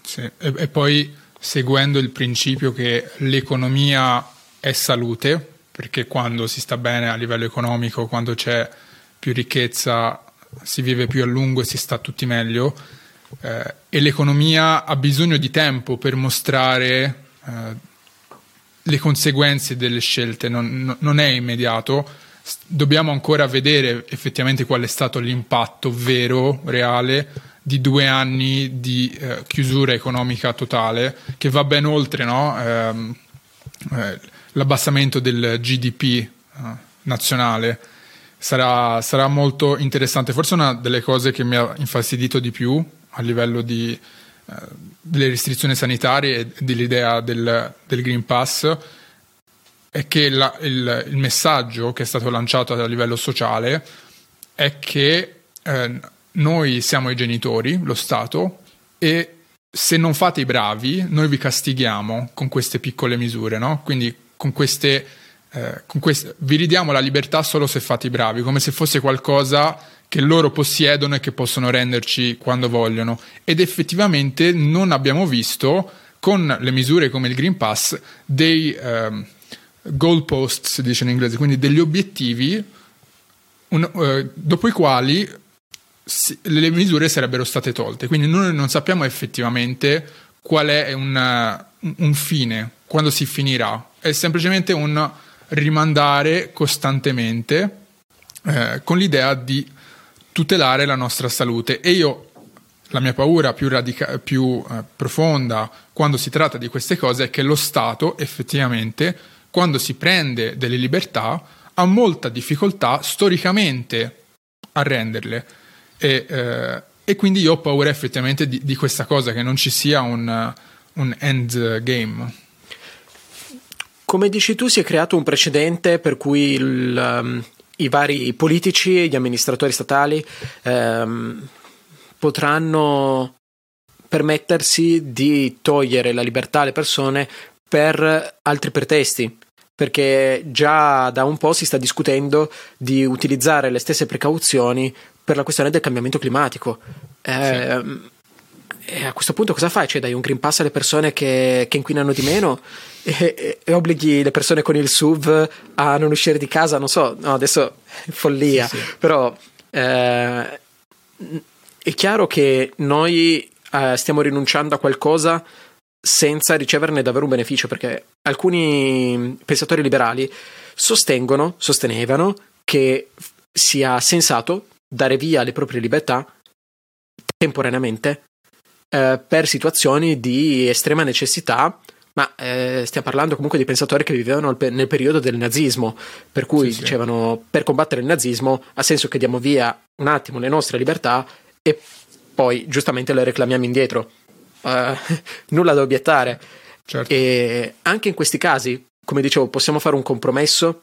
Sì, e, e poi seguendo il principio che l'economia è salute, perché quando si sta bene a livello economico, quando c'è più ricchezza, si vive più a lungo e si sta tutti meglio. Eh, e l'economia ha bisogno di tempo per mostrare eh, le conseguenze delle scelte, non, non, è immediato. Dobbiamo ancora vedere effettivamente qual è stato l'impatto vero, reale, di due anni di eh, chiusura economica totale, che va ben oltre no? Ehm, eh, l'abbassamento del GDP eh, nazionale sarà, sarà, molto interessante. Forse una delle cose che mi ha infastidito di più a livello di, eh, delle restrizioni sanitarie e dell'idea del, del Green Pass è che la, il, il, messaggio che è stato lanciato a livello sociale è che eh, noi siamo i genitori, lo Stato, e se non fate i bravi, noi vi castighiamo con queste piccole misure, no? Quindi con queste eh, quest- vi ridiamo la libertà solo se fate i bravi, come se fosse qualcosa che loro possiedono e che possono renderci quando vogliono. Ed effettivamente non abbiamo visto, con le misure come il Green Pass, dei um, goalposts, si dice in inglese, quindi degli obiettivi un, uh, dopo i quali si, le misure sarebbero state tolte. Quindi noi non sappiamo effettivamente qual è una, un fine, quando si finirà. È semplicemente un rimandare costantemente eh, con l'idea di tutelare la nostra salute. E io la mia paura più, radica- più eh, profonda quando si tratta di queste cose è che lo Stato effettivamente, quando si prende delle libertà, ha molta difficoltà storicamente a renderle. E, eh, e quindi io ho paura effettivamente di, di, questa cosa, che non ci sia un, un end game. Come dici tu, si è creato un precedente per cui il, um, i vari politici e gli amministratori statali um, potranno permettersi di togliere la libertà alle persone per altri pretesti, perché già da un po' si sta discutendo di utilizzare le stesse precauzioni per la questione del cambiamento climatico. Eh, sì. E a questo punto cosa fai? Cioè dai un green pass alle persone che, che inquinano di meno e, e, e, obblighi le persone con il SUV a non uscire di casa? Non so, no, adesso è follia, sì, sì. però eh, è chiaro che noi eh, stiamo rinunciando a qualcosa senza riceverne davvero un beneficio, perché alcuni pensatori liberali sostengono, sostenevano che sia sensato dare via le proprie libertà temporaneamente eh, per situazioni di estrema necessità, ma eh, stiamo parlando comunque di pensatori che vivevano nel periodo del nazismo, per cui sì, dicevano sì. per combattere il nazismo ha senso che diamo via un attimo le nostre libertà e poi giustamente le reclamiamo indietro. Uh, nulla da obiettare. Certo. E anche in questi casi, come dicevo, possiamo fare un compromesso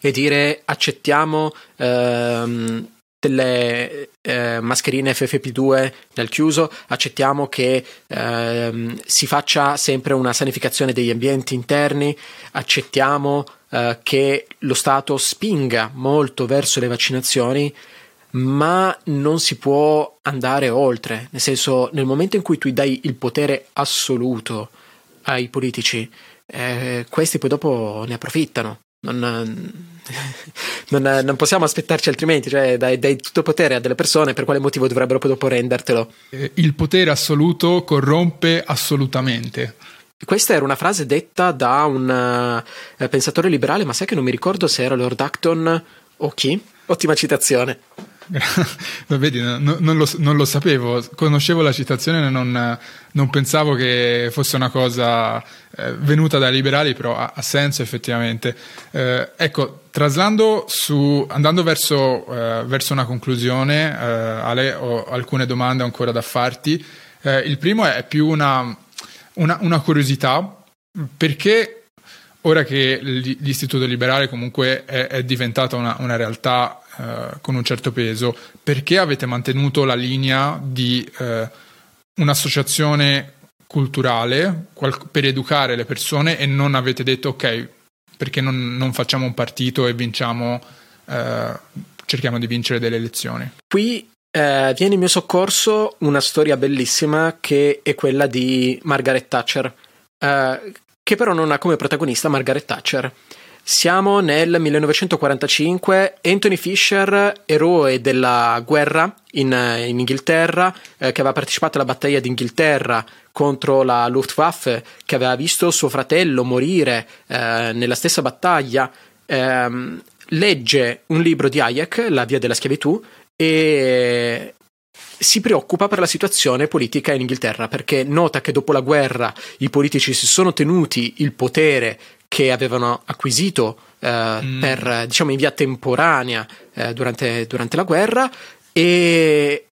e dire accettiamo ehm, delle eh, mascherine FFP2 nel chiuso, accettiamo che ehm, si faccia sempre una sanificazione degli ambienti interni, accettiamo eh, che lo Stato spinga molto verso le vaccinazioni, ma non si può andare oltre. Nel senso, nel momento in cui tu dai il potere assoluto ai politici, eh, questi poi dopo ne approfittano. Non, non, non, possiamo aspettarci altrimenti, cioè dai, dai, tutto potere a delle persone, per quale motivo dovrebbero poi dopo rendertelo? Eh, il potere assoluto corrompe assolutamente. Questa era una frase detta da un uh, pensatore liberale, ma sai che non mi ricordo se era Lord Acton o chi? Ottima citazione. Vedi, no, non, lo, non, lo, sapevo, conoscevo la citazione non, non, pensavo che fosse una cosa eh, venuta dai liberali, però ha, ha senso effettivamente. Eh, ecco, traslando su, andando verso, eh, verso una conclusione, eh, Ale, ho alcune domande ancora da farti. Eh, il primo è più una, una, una curiosità, perché ora che l'istituto liberale comunque è, è diventata una, una realtà eh, con un certo peso, perché avete mantenuto la linea di eh, un'associazione culturale qual- per educare le persone e non avete detto ok, perché non, non facciamo un partito e vinciamo, eh, cerchiamo di vincere delle elezioni? Qui eh, viene in mio soccorso una storia bellissima che è quella di Margaret Thatcher, eh, che però non ha come protagonista Margaret Thatcher. Siamo nel 1945, Anthony Fisher, eroe della guerra in, in Inghilterra, eh, che aveva partecipato alla battaglia d'Inghilterra contro la Luftwaffe, che aveva visto suo fratello morire eh, nella stessa battaglia, ehm, legge un libro di Hayek, La via della schiavitù, e si preoccupa per la situazione politica in Inghilterra perché nota che dopo la guerra i politici si sono tenuti il potere che avevano acquisito eh, mm. per, diciamo, in via temporanea eh, durante, durante, la guerra e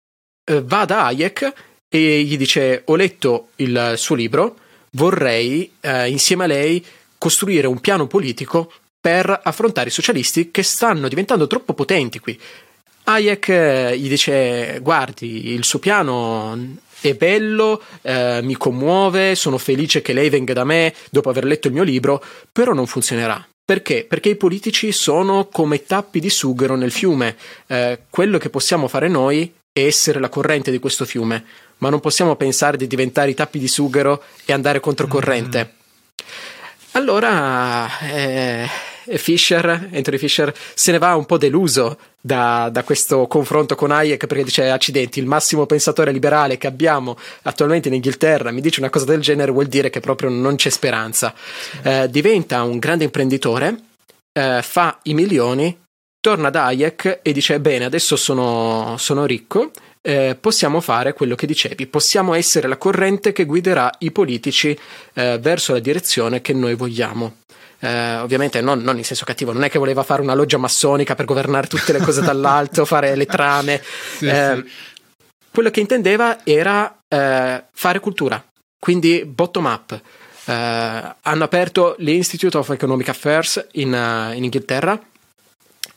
eh, va da Hayek e gli dice ho letto il suo libro, vorrei eh, insieme a lei costruire un piano politico per affrontare i socialisti che stanno diventando troppo potenti qui. Hayek eh, gli dice guardi il suo piano è bello, eh, mi commuove, sono felice che lei venga da me dopo aver letto il mio libro, però non funzionerà. Perché? Perché i politici sono come tappi di sughero nel fiume. Eh, quello che possiamo fare noi è essere la corrente di questo fiume, ma non possiamo pensare di diventare i tappi di sughero e andare controcorrente. Mm-hmm. Allora, eh, Fisher, Anthony Fisher, se ne va un po' deluso da, da, questo confronto con Hayek perché dice accidenti, il massimo pensatore liberale che abbiamo attualmente in Inghilterra mi dice una cosa del genere vuol dire che proprio non c'è speranza. Eh, diventa un grande imprenditore, eh, fa i milioni, torna da Hayek e dice bene adesso sono, sono ricco eh, possiamo fare quello che dicevi, possiamo essere la corrente che guiderà i politici eh, verso la direzione che noi vogliamo. Eh, ovviamente non, non, in senso cattivo, non è che voleva fare una loggia massonica per governare tutte le cose dall'alto, fare le trame. Sì, eh, sì. Quello che intendeva era eh, fare cultura, quindi bottom up. Eh, hanno aperto l'Institute of Economic Affairs in, uh, in Inghilterra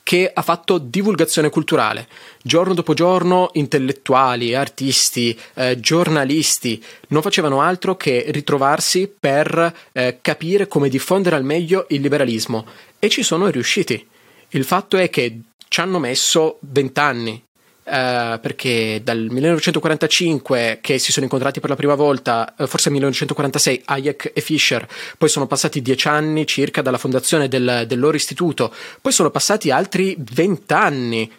che ha fatto divulgazione culturale. Giorno dopo giorno intellettuali, artisti, eh, giornalisti non facevano altro che ritrovarsi per eh, capire come diffondere al meglio il liberalismo e ci sono riusciti. Il fatto è che ci hanno messo vent'anni Uh, perché dal 1945 che si sono incontrati per la prima volta, uh, forse 1946, Hayek e Fischer, poi sono passati dieci anni circa dalla fondazione del, del loro istituto, poi sono passati altri vent'anni,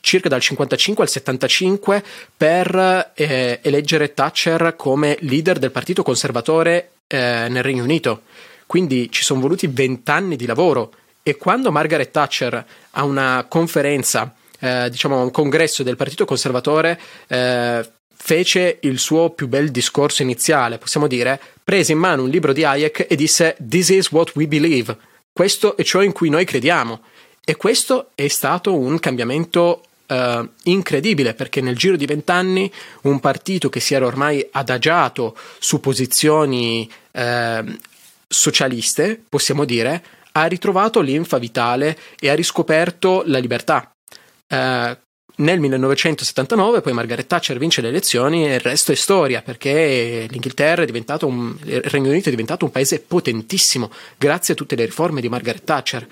circa dal 55 al 75, per eh, eleggere Thatcher come leader del partito conservatore eh, nel Regno Unito. Quindi ci sono voluti vent'anni di lavoro. E quando Margaret Thatcher a una conferenza eh, diciamo, un congresso del Partito Conservatore eh, fece il suo più bel discorso iniziale, possiamo dire, prese in mano un libro di Hayek e disse This is what we believe. Questo è ciò in cui noi crediamo. E questo è stato un cambiamento Uh, incredibile perché nel giro di vent'anni un partito che si era ormai adagiato su posizioni uh, socialiste, possiamo dire, ha ritrovato l'infa vitale e ha riscoperto la libertà. Eh, nel 1979 poi Margaret Thatcher vince le elezioni e il resto è storia perché l'Inghilterra è diventato un, il Regno Unito è diventato un paese potentissimo grazie a tutte le riforme di Margaret Thatcher.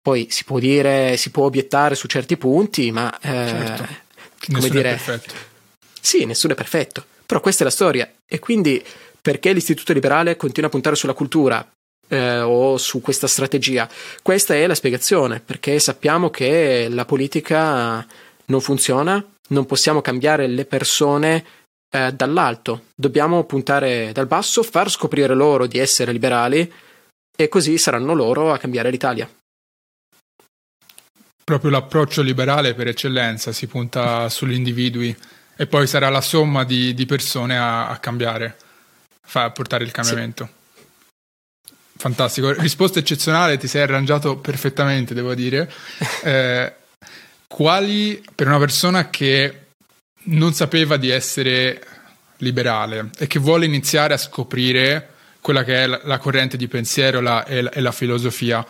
Poi si può dire, si può obiettare su certi punti, ma eh, certo. come Nessuno dire, è perfetto. sì, nessuno è perfetto. Però questa è la storia. E quindi perché l'Istituto Liberale continua a puntare sulla cultura eh, o su questa strategia? Questa è la spiegazione, perché sappiamo che la politica non funziona, non possiamo cambiare le persone eh, dall'alto, dobbiamo puntare dal basso, far scoprire loro di essere liberali e così saranno loro a cambiare l'Italia. Proprio l'approccio liberale per eccellenza, si punta sugli individui e poi sarà la somma di, di persone a, a cambiare, a portare il cambiamento. Sì. Fantastico, risposta eccezionale, ti sei arrangiato perfettamente, devo dire. Eh, quali, per una persona che non sapeva di essere liberale e che vuole iniziare a scoprire quella che è la, la corrente di pensiero la, e, la, e, la, filosofia,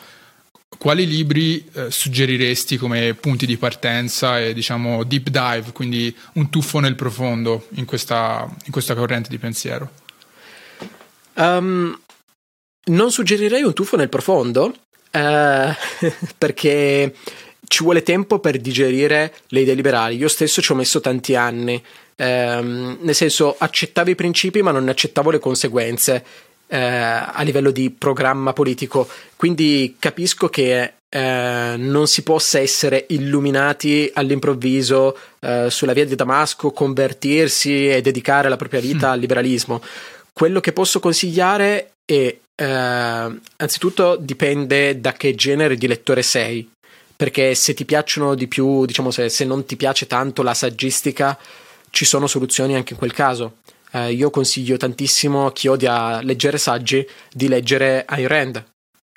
quali libri eh, suggeriresti come punti di partenza e diciamo deep dive, quindi un tuffo nel profondo in questa, in questa corrente di pensiero? Um, non suggerirei un tuffo nel profondo uh, perché ci vuole tempo per digerire le idee liberali. Io stesso ci ho messo tanti anni, ehm, nel senso accettavo i principi ma non ne accettavo le conseguenze eh, a livello di programma politico. Quindi capisco che eh, non si possa essere illuminati all'improvviso eh, sulla via di Damasco, convertirsi e dedicare la propria vita mm. al liberalismo. Quello che posso consigliare è, eh, anzitutto, dipende da che genere di lettore sei perché se ti piacciono di più, diciamo se, se non ti piace tanto la saggistica, ci sono soluzioni anche in quel caso. Eh, io consiglio tantissimo a chi odia leggere saggi di leggere Ayn Rand,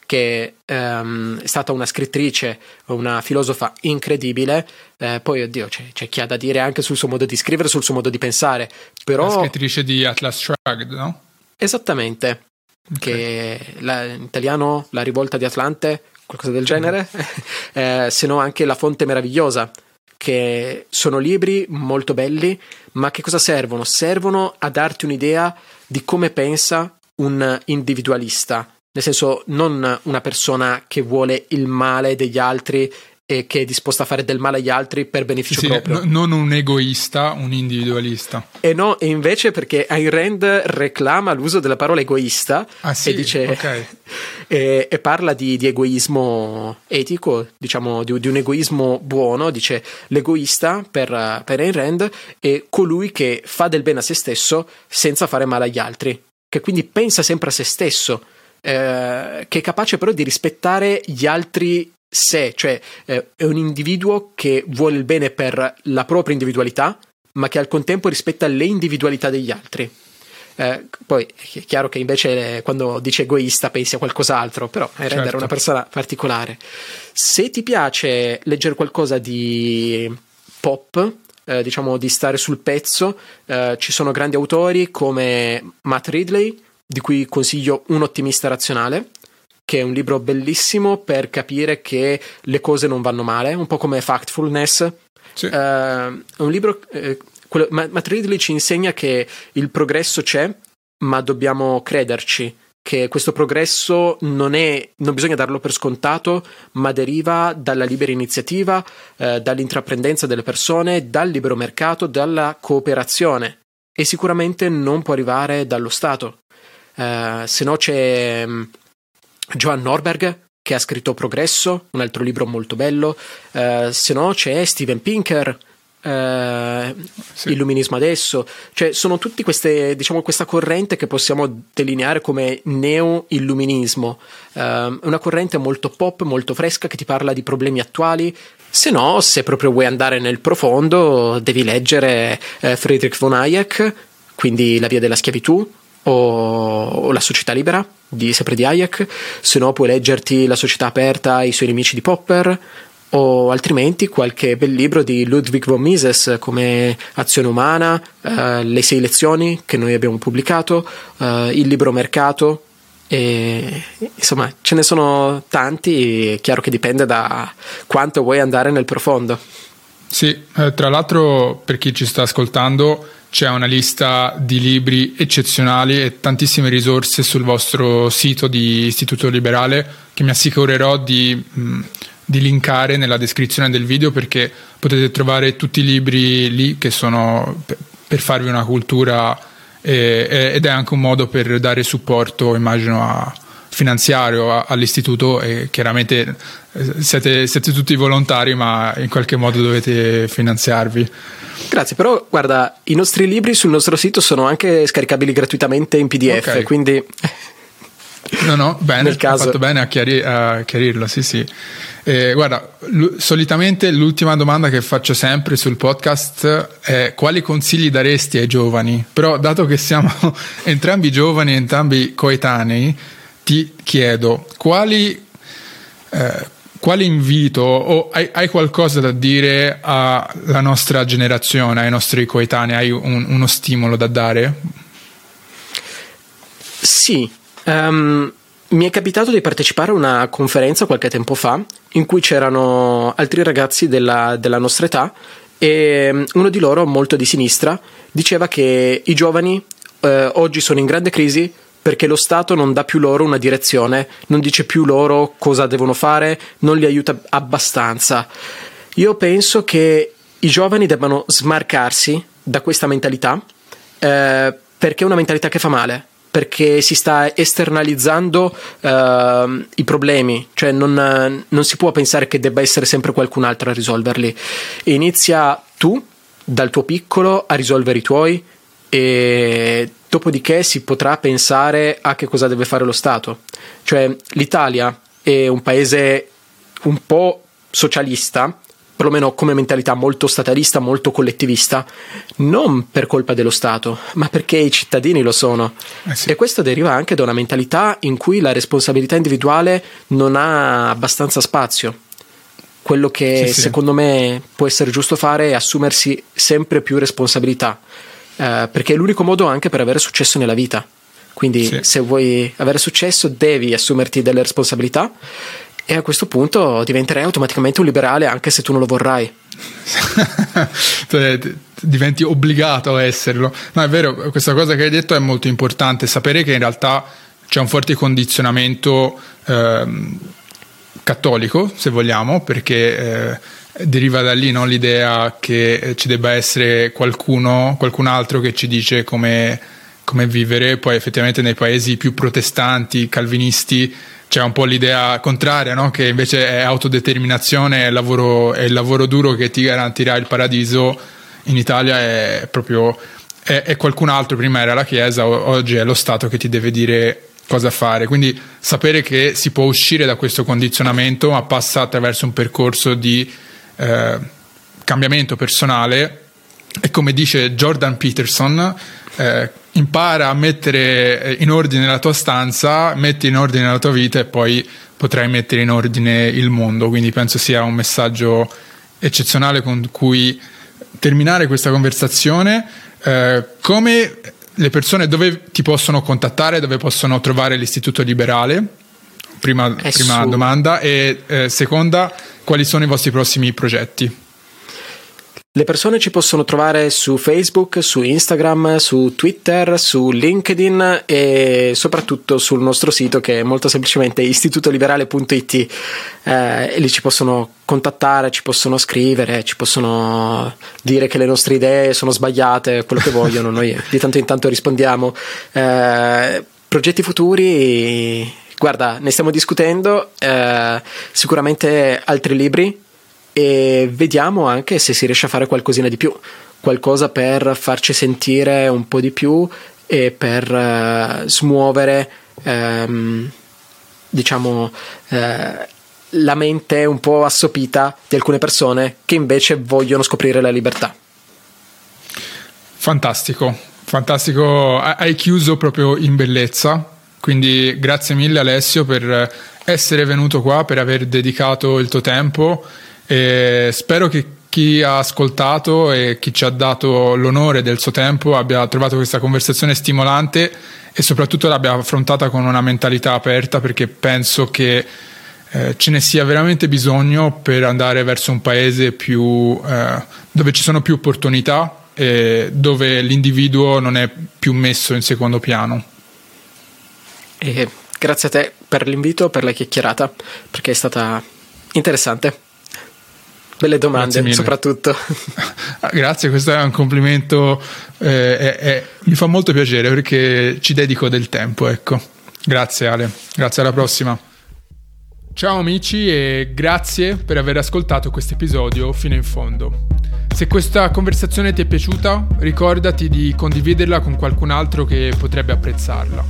che ehm, è stata una scrittrice, una filosofa incredibile. Eh, poi, oddio, c'è, c'è, chi ha da dire anche sul suo modo di scrivere, sul suo modo di pensare. Però... La scrittrice di Atlas Shrugged, no? Esattamente. Okay. Che la, in italiano La rivolta di Atlante qualcosa del genere, eh, se no anche La Fonte Meravigliosa, che sono libri molto belli, ma che cosa servono? Servono a darti un'idea di come pensa un individualista, nel senso non una persona che vuole il male degli altri e che è disposta a fare del male agli altri per beneficio sì, proprio. Non un egoista, un individualista. E no, e invece perché Ayn Rand reclama l'uso della parola egoista ah, sì? e dice okay. e, e, parla di, di, egoismo etico, diciamo di, di, un egoismo buono, dice l'egoista per, per Ayn Rand è colui che fa del bene a se stesso senza fare male agli altri, che quindi pensa sempre a se stesso. Eh, che è capace però di rispettare gli altri sé, cioè eh, è un individuo che vuole il bene per la propria individualità, ma che al contempo rispetta le individualità degli altri. Eh, poi è chiaro che invece quando dice egoista pensi a qualcos'altro, però è certo. rendere una persona particolare. Se ti piace leggere qualcosa di pop, eh, diciamo di stare sul pezzo, eh, ci sono grandi autori come Matt Ridley, di cui consiglio Un ottimista razionale, che è un libro bellissimo per capire che le cose non vanno male, un po' come Factfulness. Sì. Uh, è un libro. Eh, quello, Matt Ridley ci insegna che il progresso c'è, ma dobbiamo crederci. Che questo progresso non, è, non bisogna darlo per scontato, ma deriva dalla libera iniziativa, eh, dall'intraprendenza delle persone, dal libero mercato, dalla cooperazione. E sicuramente non può arrivare dallo Stato. Uh, se no c'è Johan Norberg che ha scritto Progresso, un altro libro molto bello, uh, se no c'è Steven Pinker, uh, sì. Illuminismo adesso, cioè sono tutte queste, diciamo, questa corrente che possiamo delineare come neo-illuminismo, uh, una corrente molto pop, molto fresca che ti parla di problemi attuali, se no, se proprio vuoi andare nel profondo, devi leggere Friedrich von Hayek, quindi La via della schiavitù, o, o La società libera, di, sempre di Hayek, se no puoi leggerti La società aperta, i suoi nemici di Popper, o altrimenti qualche bel libro di Ludwig von Mises come Azione umana, eh, Le sei lezioni che noi abbiamo pubblicato, eh, Il libro mercato. E, insomma, ce ne sono tanti, è chiaro che dipende da quanto vuoi andare nel profondo. Sì, eh, tra l'altro per chi ci sta ascoltando c'è una lista di libri eccezionali e tantissime risorse sul vostro sito di Istituto Liberale che mi assicurerò di, mh, di linkare nella descrizione del video perché potete trovare tutti i libri lì che sono per, farvi una cultura e, ed è anche un modo per dare supporto, immagino, a, finanziario all'istituto e chiaramente eh, siete, siete, tutti volontari ma in qualche modo dovete finanziarvi. Grazie, però guarda, i nostri libri sul nostro sito sono anche scaricabili gratuitamente in PDF, okay. quindi... No, no, bene, Nel caso... fatto bene a, chiari- a chiarirlo, sì, sì. Eh, guarda, l- solitamente l'ultima domanda che faccio sempre sul podcast è quali consigli daresti ai giovani? Però dato che siamo entrambi giovani, entrambi coetanei, ti chiedo quali, eh, quale invito o hai, hai, qualcosa da dire alla nostra generazione, ai nostri coetanei? Hai un, uno stimolo da dare? Sì, um, mi è capitato di partecipare a una conferenza qualche tempo fa in cui c'erano altri ragazzi della, della nostra età e mm, uno di loro, molto di sinistra, diceva che i giovani eh, oggi sono in grande crisi perché lo Stato non dà più loro una direzione, non dice più loro cosa devono fare, non li aiuta abbastanza. Io penso che i giovani debbano smarcarsi da questa mentalità eh, perché è una mentalità che fa male perché si sta esternalizzando uh, i problemi, cioè non, non, si può pensare che debba essere sempre qualcun altro a risolverli. Inizia tu, dal tuo piccolo, a risolvere i tuoi e dopodiché si potrà pensare a che cosa deve fare lo Stato. Cioè l'Italia è un paese un po' socialista, perlomeno come mentalità molto statalista, molto collettivista, non per colpa dello Stato, ma perché i cittadini lo sono. Eh sì. E questo deriva anche da una mentalità in cui la responsabilità individuale non ha abbastanza spazio. Quello che sì, secondo sì. me può essere giusto fare è assumersi sempre più responsabilità eh, perché è l'unico modo anche per avere successo nella vita. Quindi sì. se vuoi avere successo devi assumerti delle responsabilità e a questo punto diventerai automaticamente un liberale anche se tu non lo vorrai. Diventi obbligato a esserlo. No, è vero, questa cosa che hai detto è molto importante, sapere che in realtà c'è un forte condizionamento eh, cattolico, se vogliamo, perché eh, deriva da lì no? l'idea che ci debba essere qualcuno, qualcun altro che ci dice come, come vivere, poi effettivamente nei paesi più protestanti, calvinisti, c'è un po' l'idea contraria, no? che invece è autodeterminazione, è lavoro, è il lavoro duro che ti garantirà il paradiso. In Italia è proprio è, è qualcun altro, prima era la Chiesa, oggi è lo Stato che ti deve dire cosa fare. Quindi sapere che si può uscire da questo condizionamento, ma passa attraverso un percorso di eh, cambiamento personale e come dice Jordan Peterson, eh, impara a mettere in ordine la tua stanza, metti in ordine la tua vita e poi potrai mettere in ordine il mondo. Quindi penso sia un messaggio eccezionale con cui terminare questa conversazione. Eh, come le persone dove ti possono contattare, dove possono trovare l'istituto liberale? Prima, prima domanda. E eh, seconda, quali sono i vostri prossimi progetti? Le persone ci possono trovare su Facebook, su Instagram, su Twitter, su LinkedIn e soprattutto sul nostro sito che è molto semplicemente istitutoliberale.it. Eh, lì ci possono contattare, ci possono scrivere, ci possono dire che le nostre idee sono sbagliate, quello che vogliono. Noi di tanto in tanto rispondiamo. Eh, progetti futuri, guarda, ne stiamo discutendo. Eh, sicuramente altri libri e vediamo anche se si riesce a fare qualcosina di più, qualcosa per farci sentire un po' di più e per uh, smuovere um, diciamo uh, la mente un po' assopita di alcune persone che invece vogliono scoprire la libertà. Fantastico, fantastico, hai chiuso proprio in bellezza, quindi grazie mille Alessio per essere venuto qua, per aver dedicato il tuo tempo e spero che chi ha ascoltato e chi ci ha dato l'onore del suo tempo abbia trovato questa conversazione stimolante e soprattutto l'abbia affrontata con una mentalità aperta perché penso che eh, ce ne sia veramente bisogno per andare verso un paese più, eh, dove ci sono più opportunità, eh, dove l'individuo non è più messo in secondo piano. E grazie a te per l'invito, per la chiacchierata, perché è stata interessante. Belle domande, soprattutto. Ah, grazie, questo è un complimento, eh, è, è, mi fa molto piacere perché ci dedico del tempo, ecco. Grazie Ale, grazie alla prossima. Ciao amici e grazie per aver ascoltato questo episodio fino in fondo. Se questa conversazione ti è piaciuta, ricordati di condividerla con qualcun altro che potrebbe apprezzarla.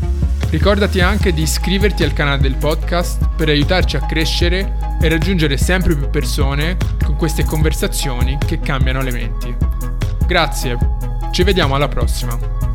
Ricordati anche di iscriverti al canale del podcast per aiutarci a crescere e raggiungere sempre più persone con queste conversazioni che cambiano le menti. Grazie, ci vediamo alla prossima.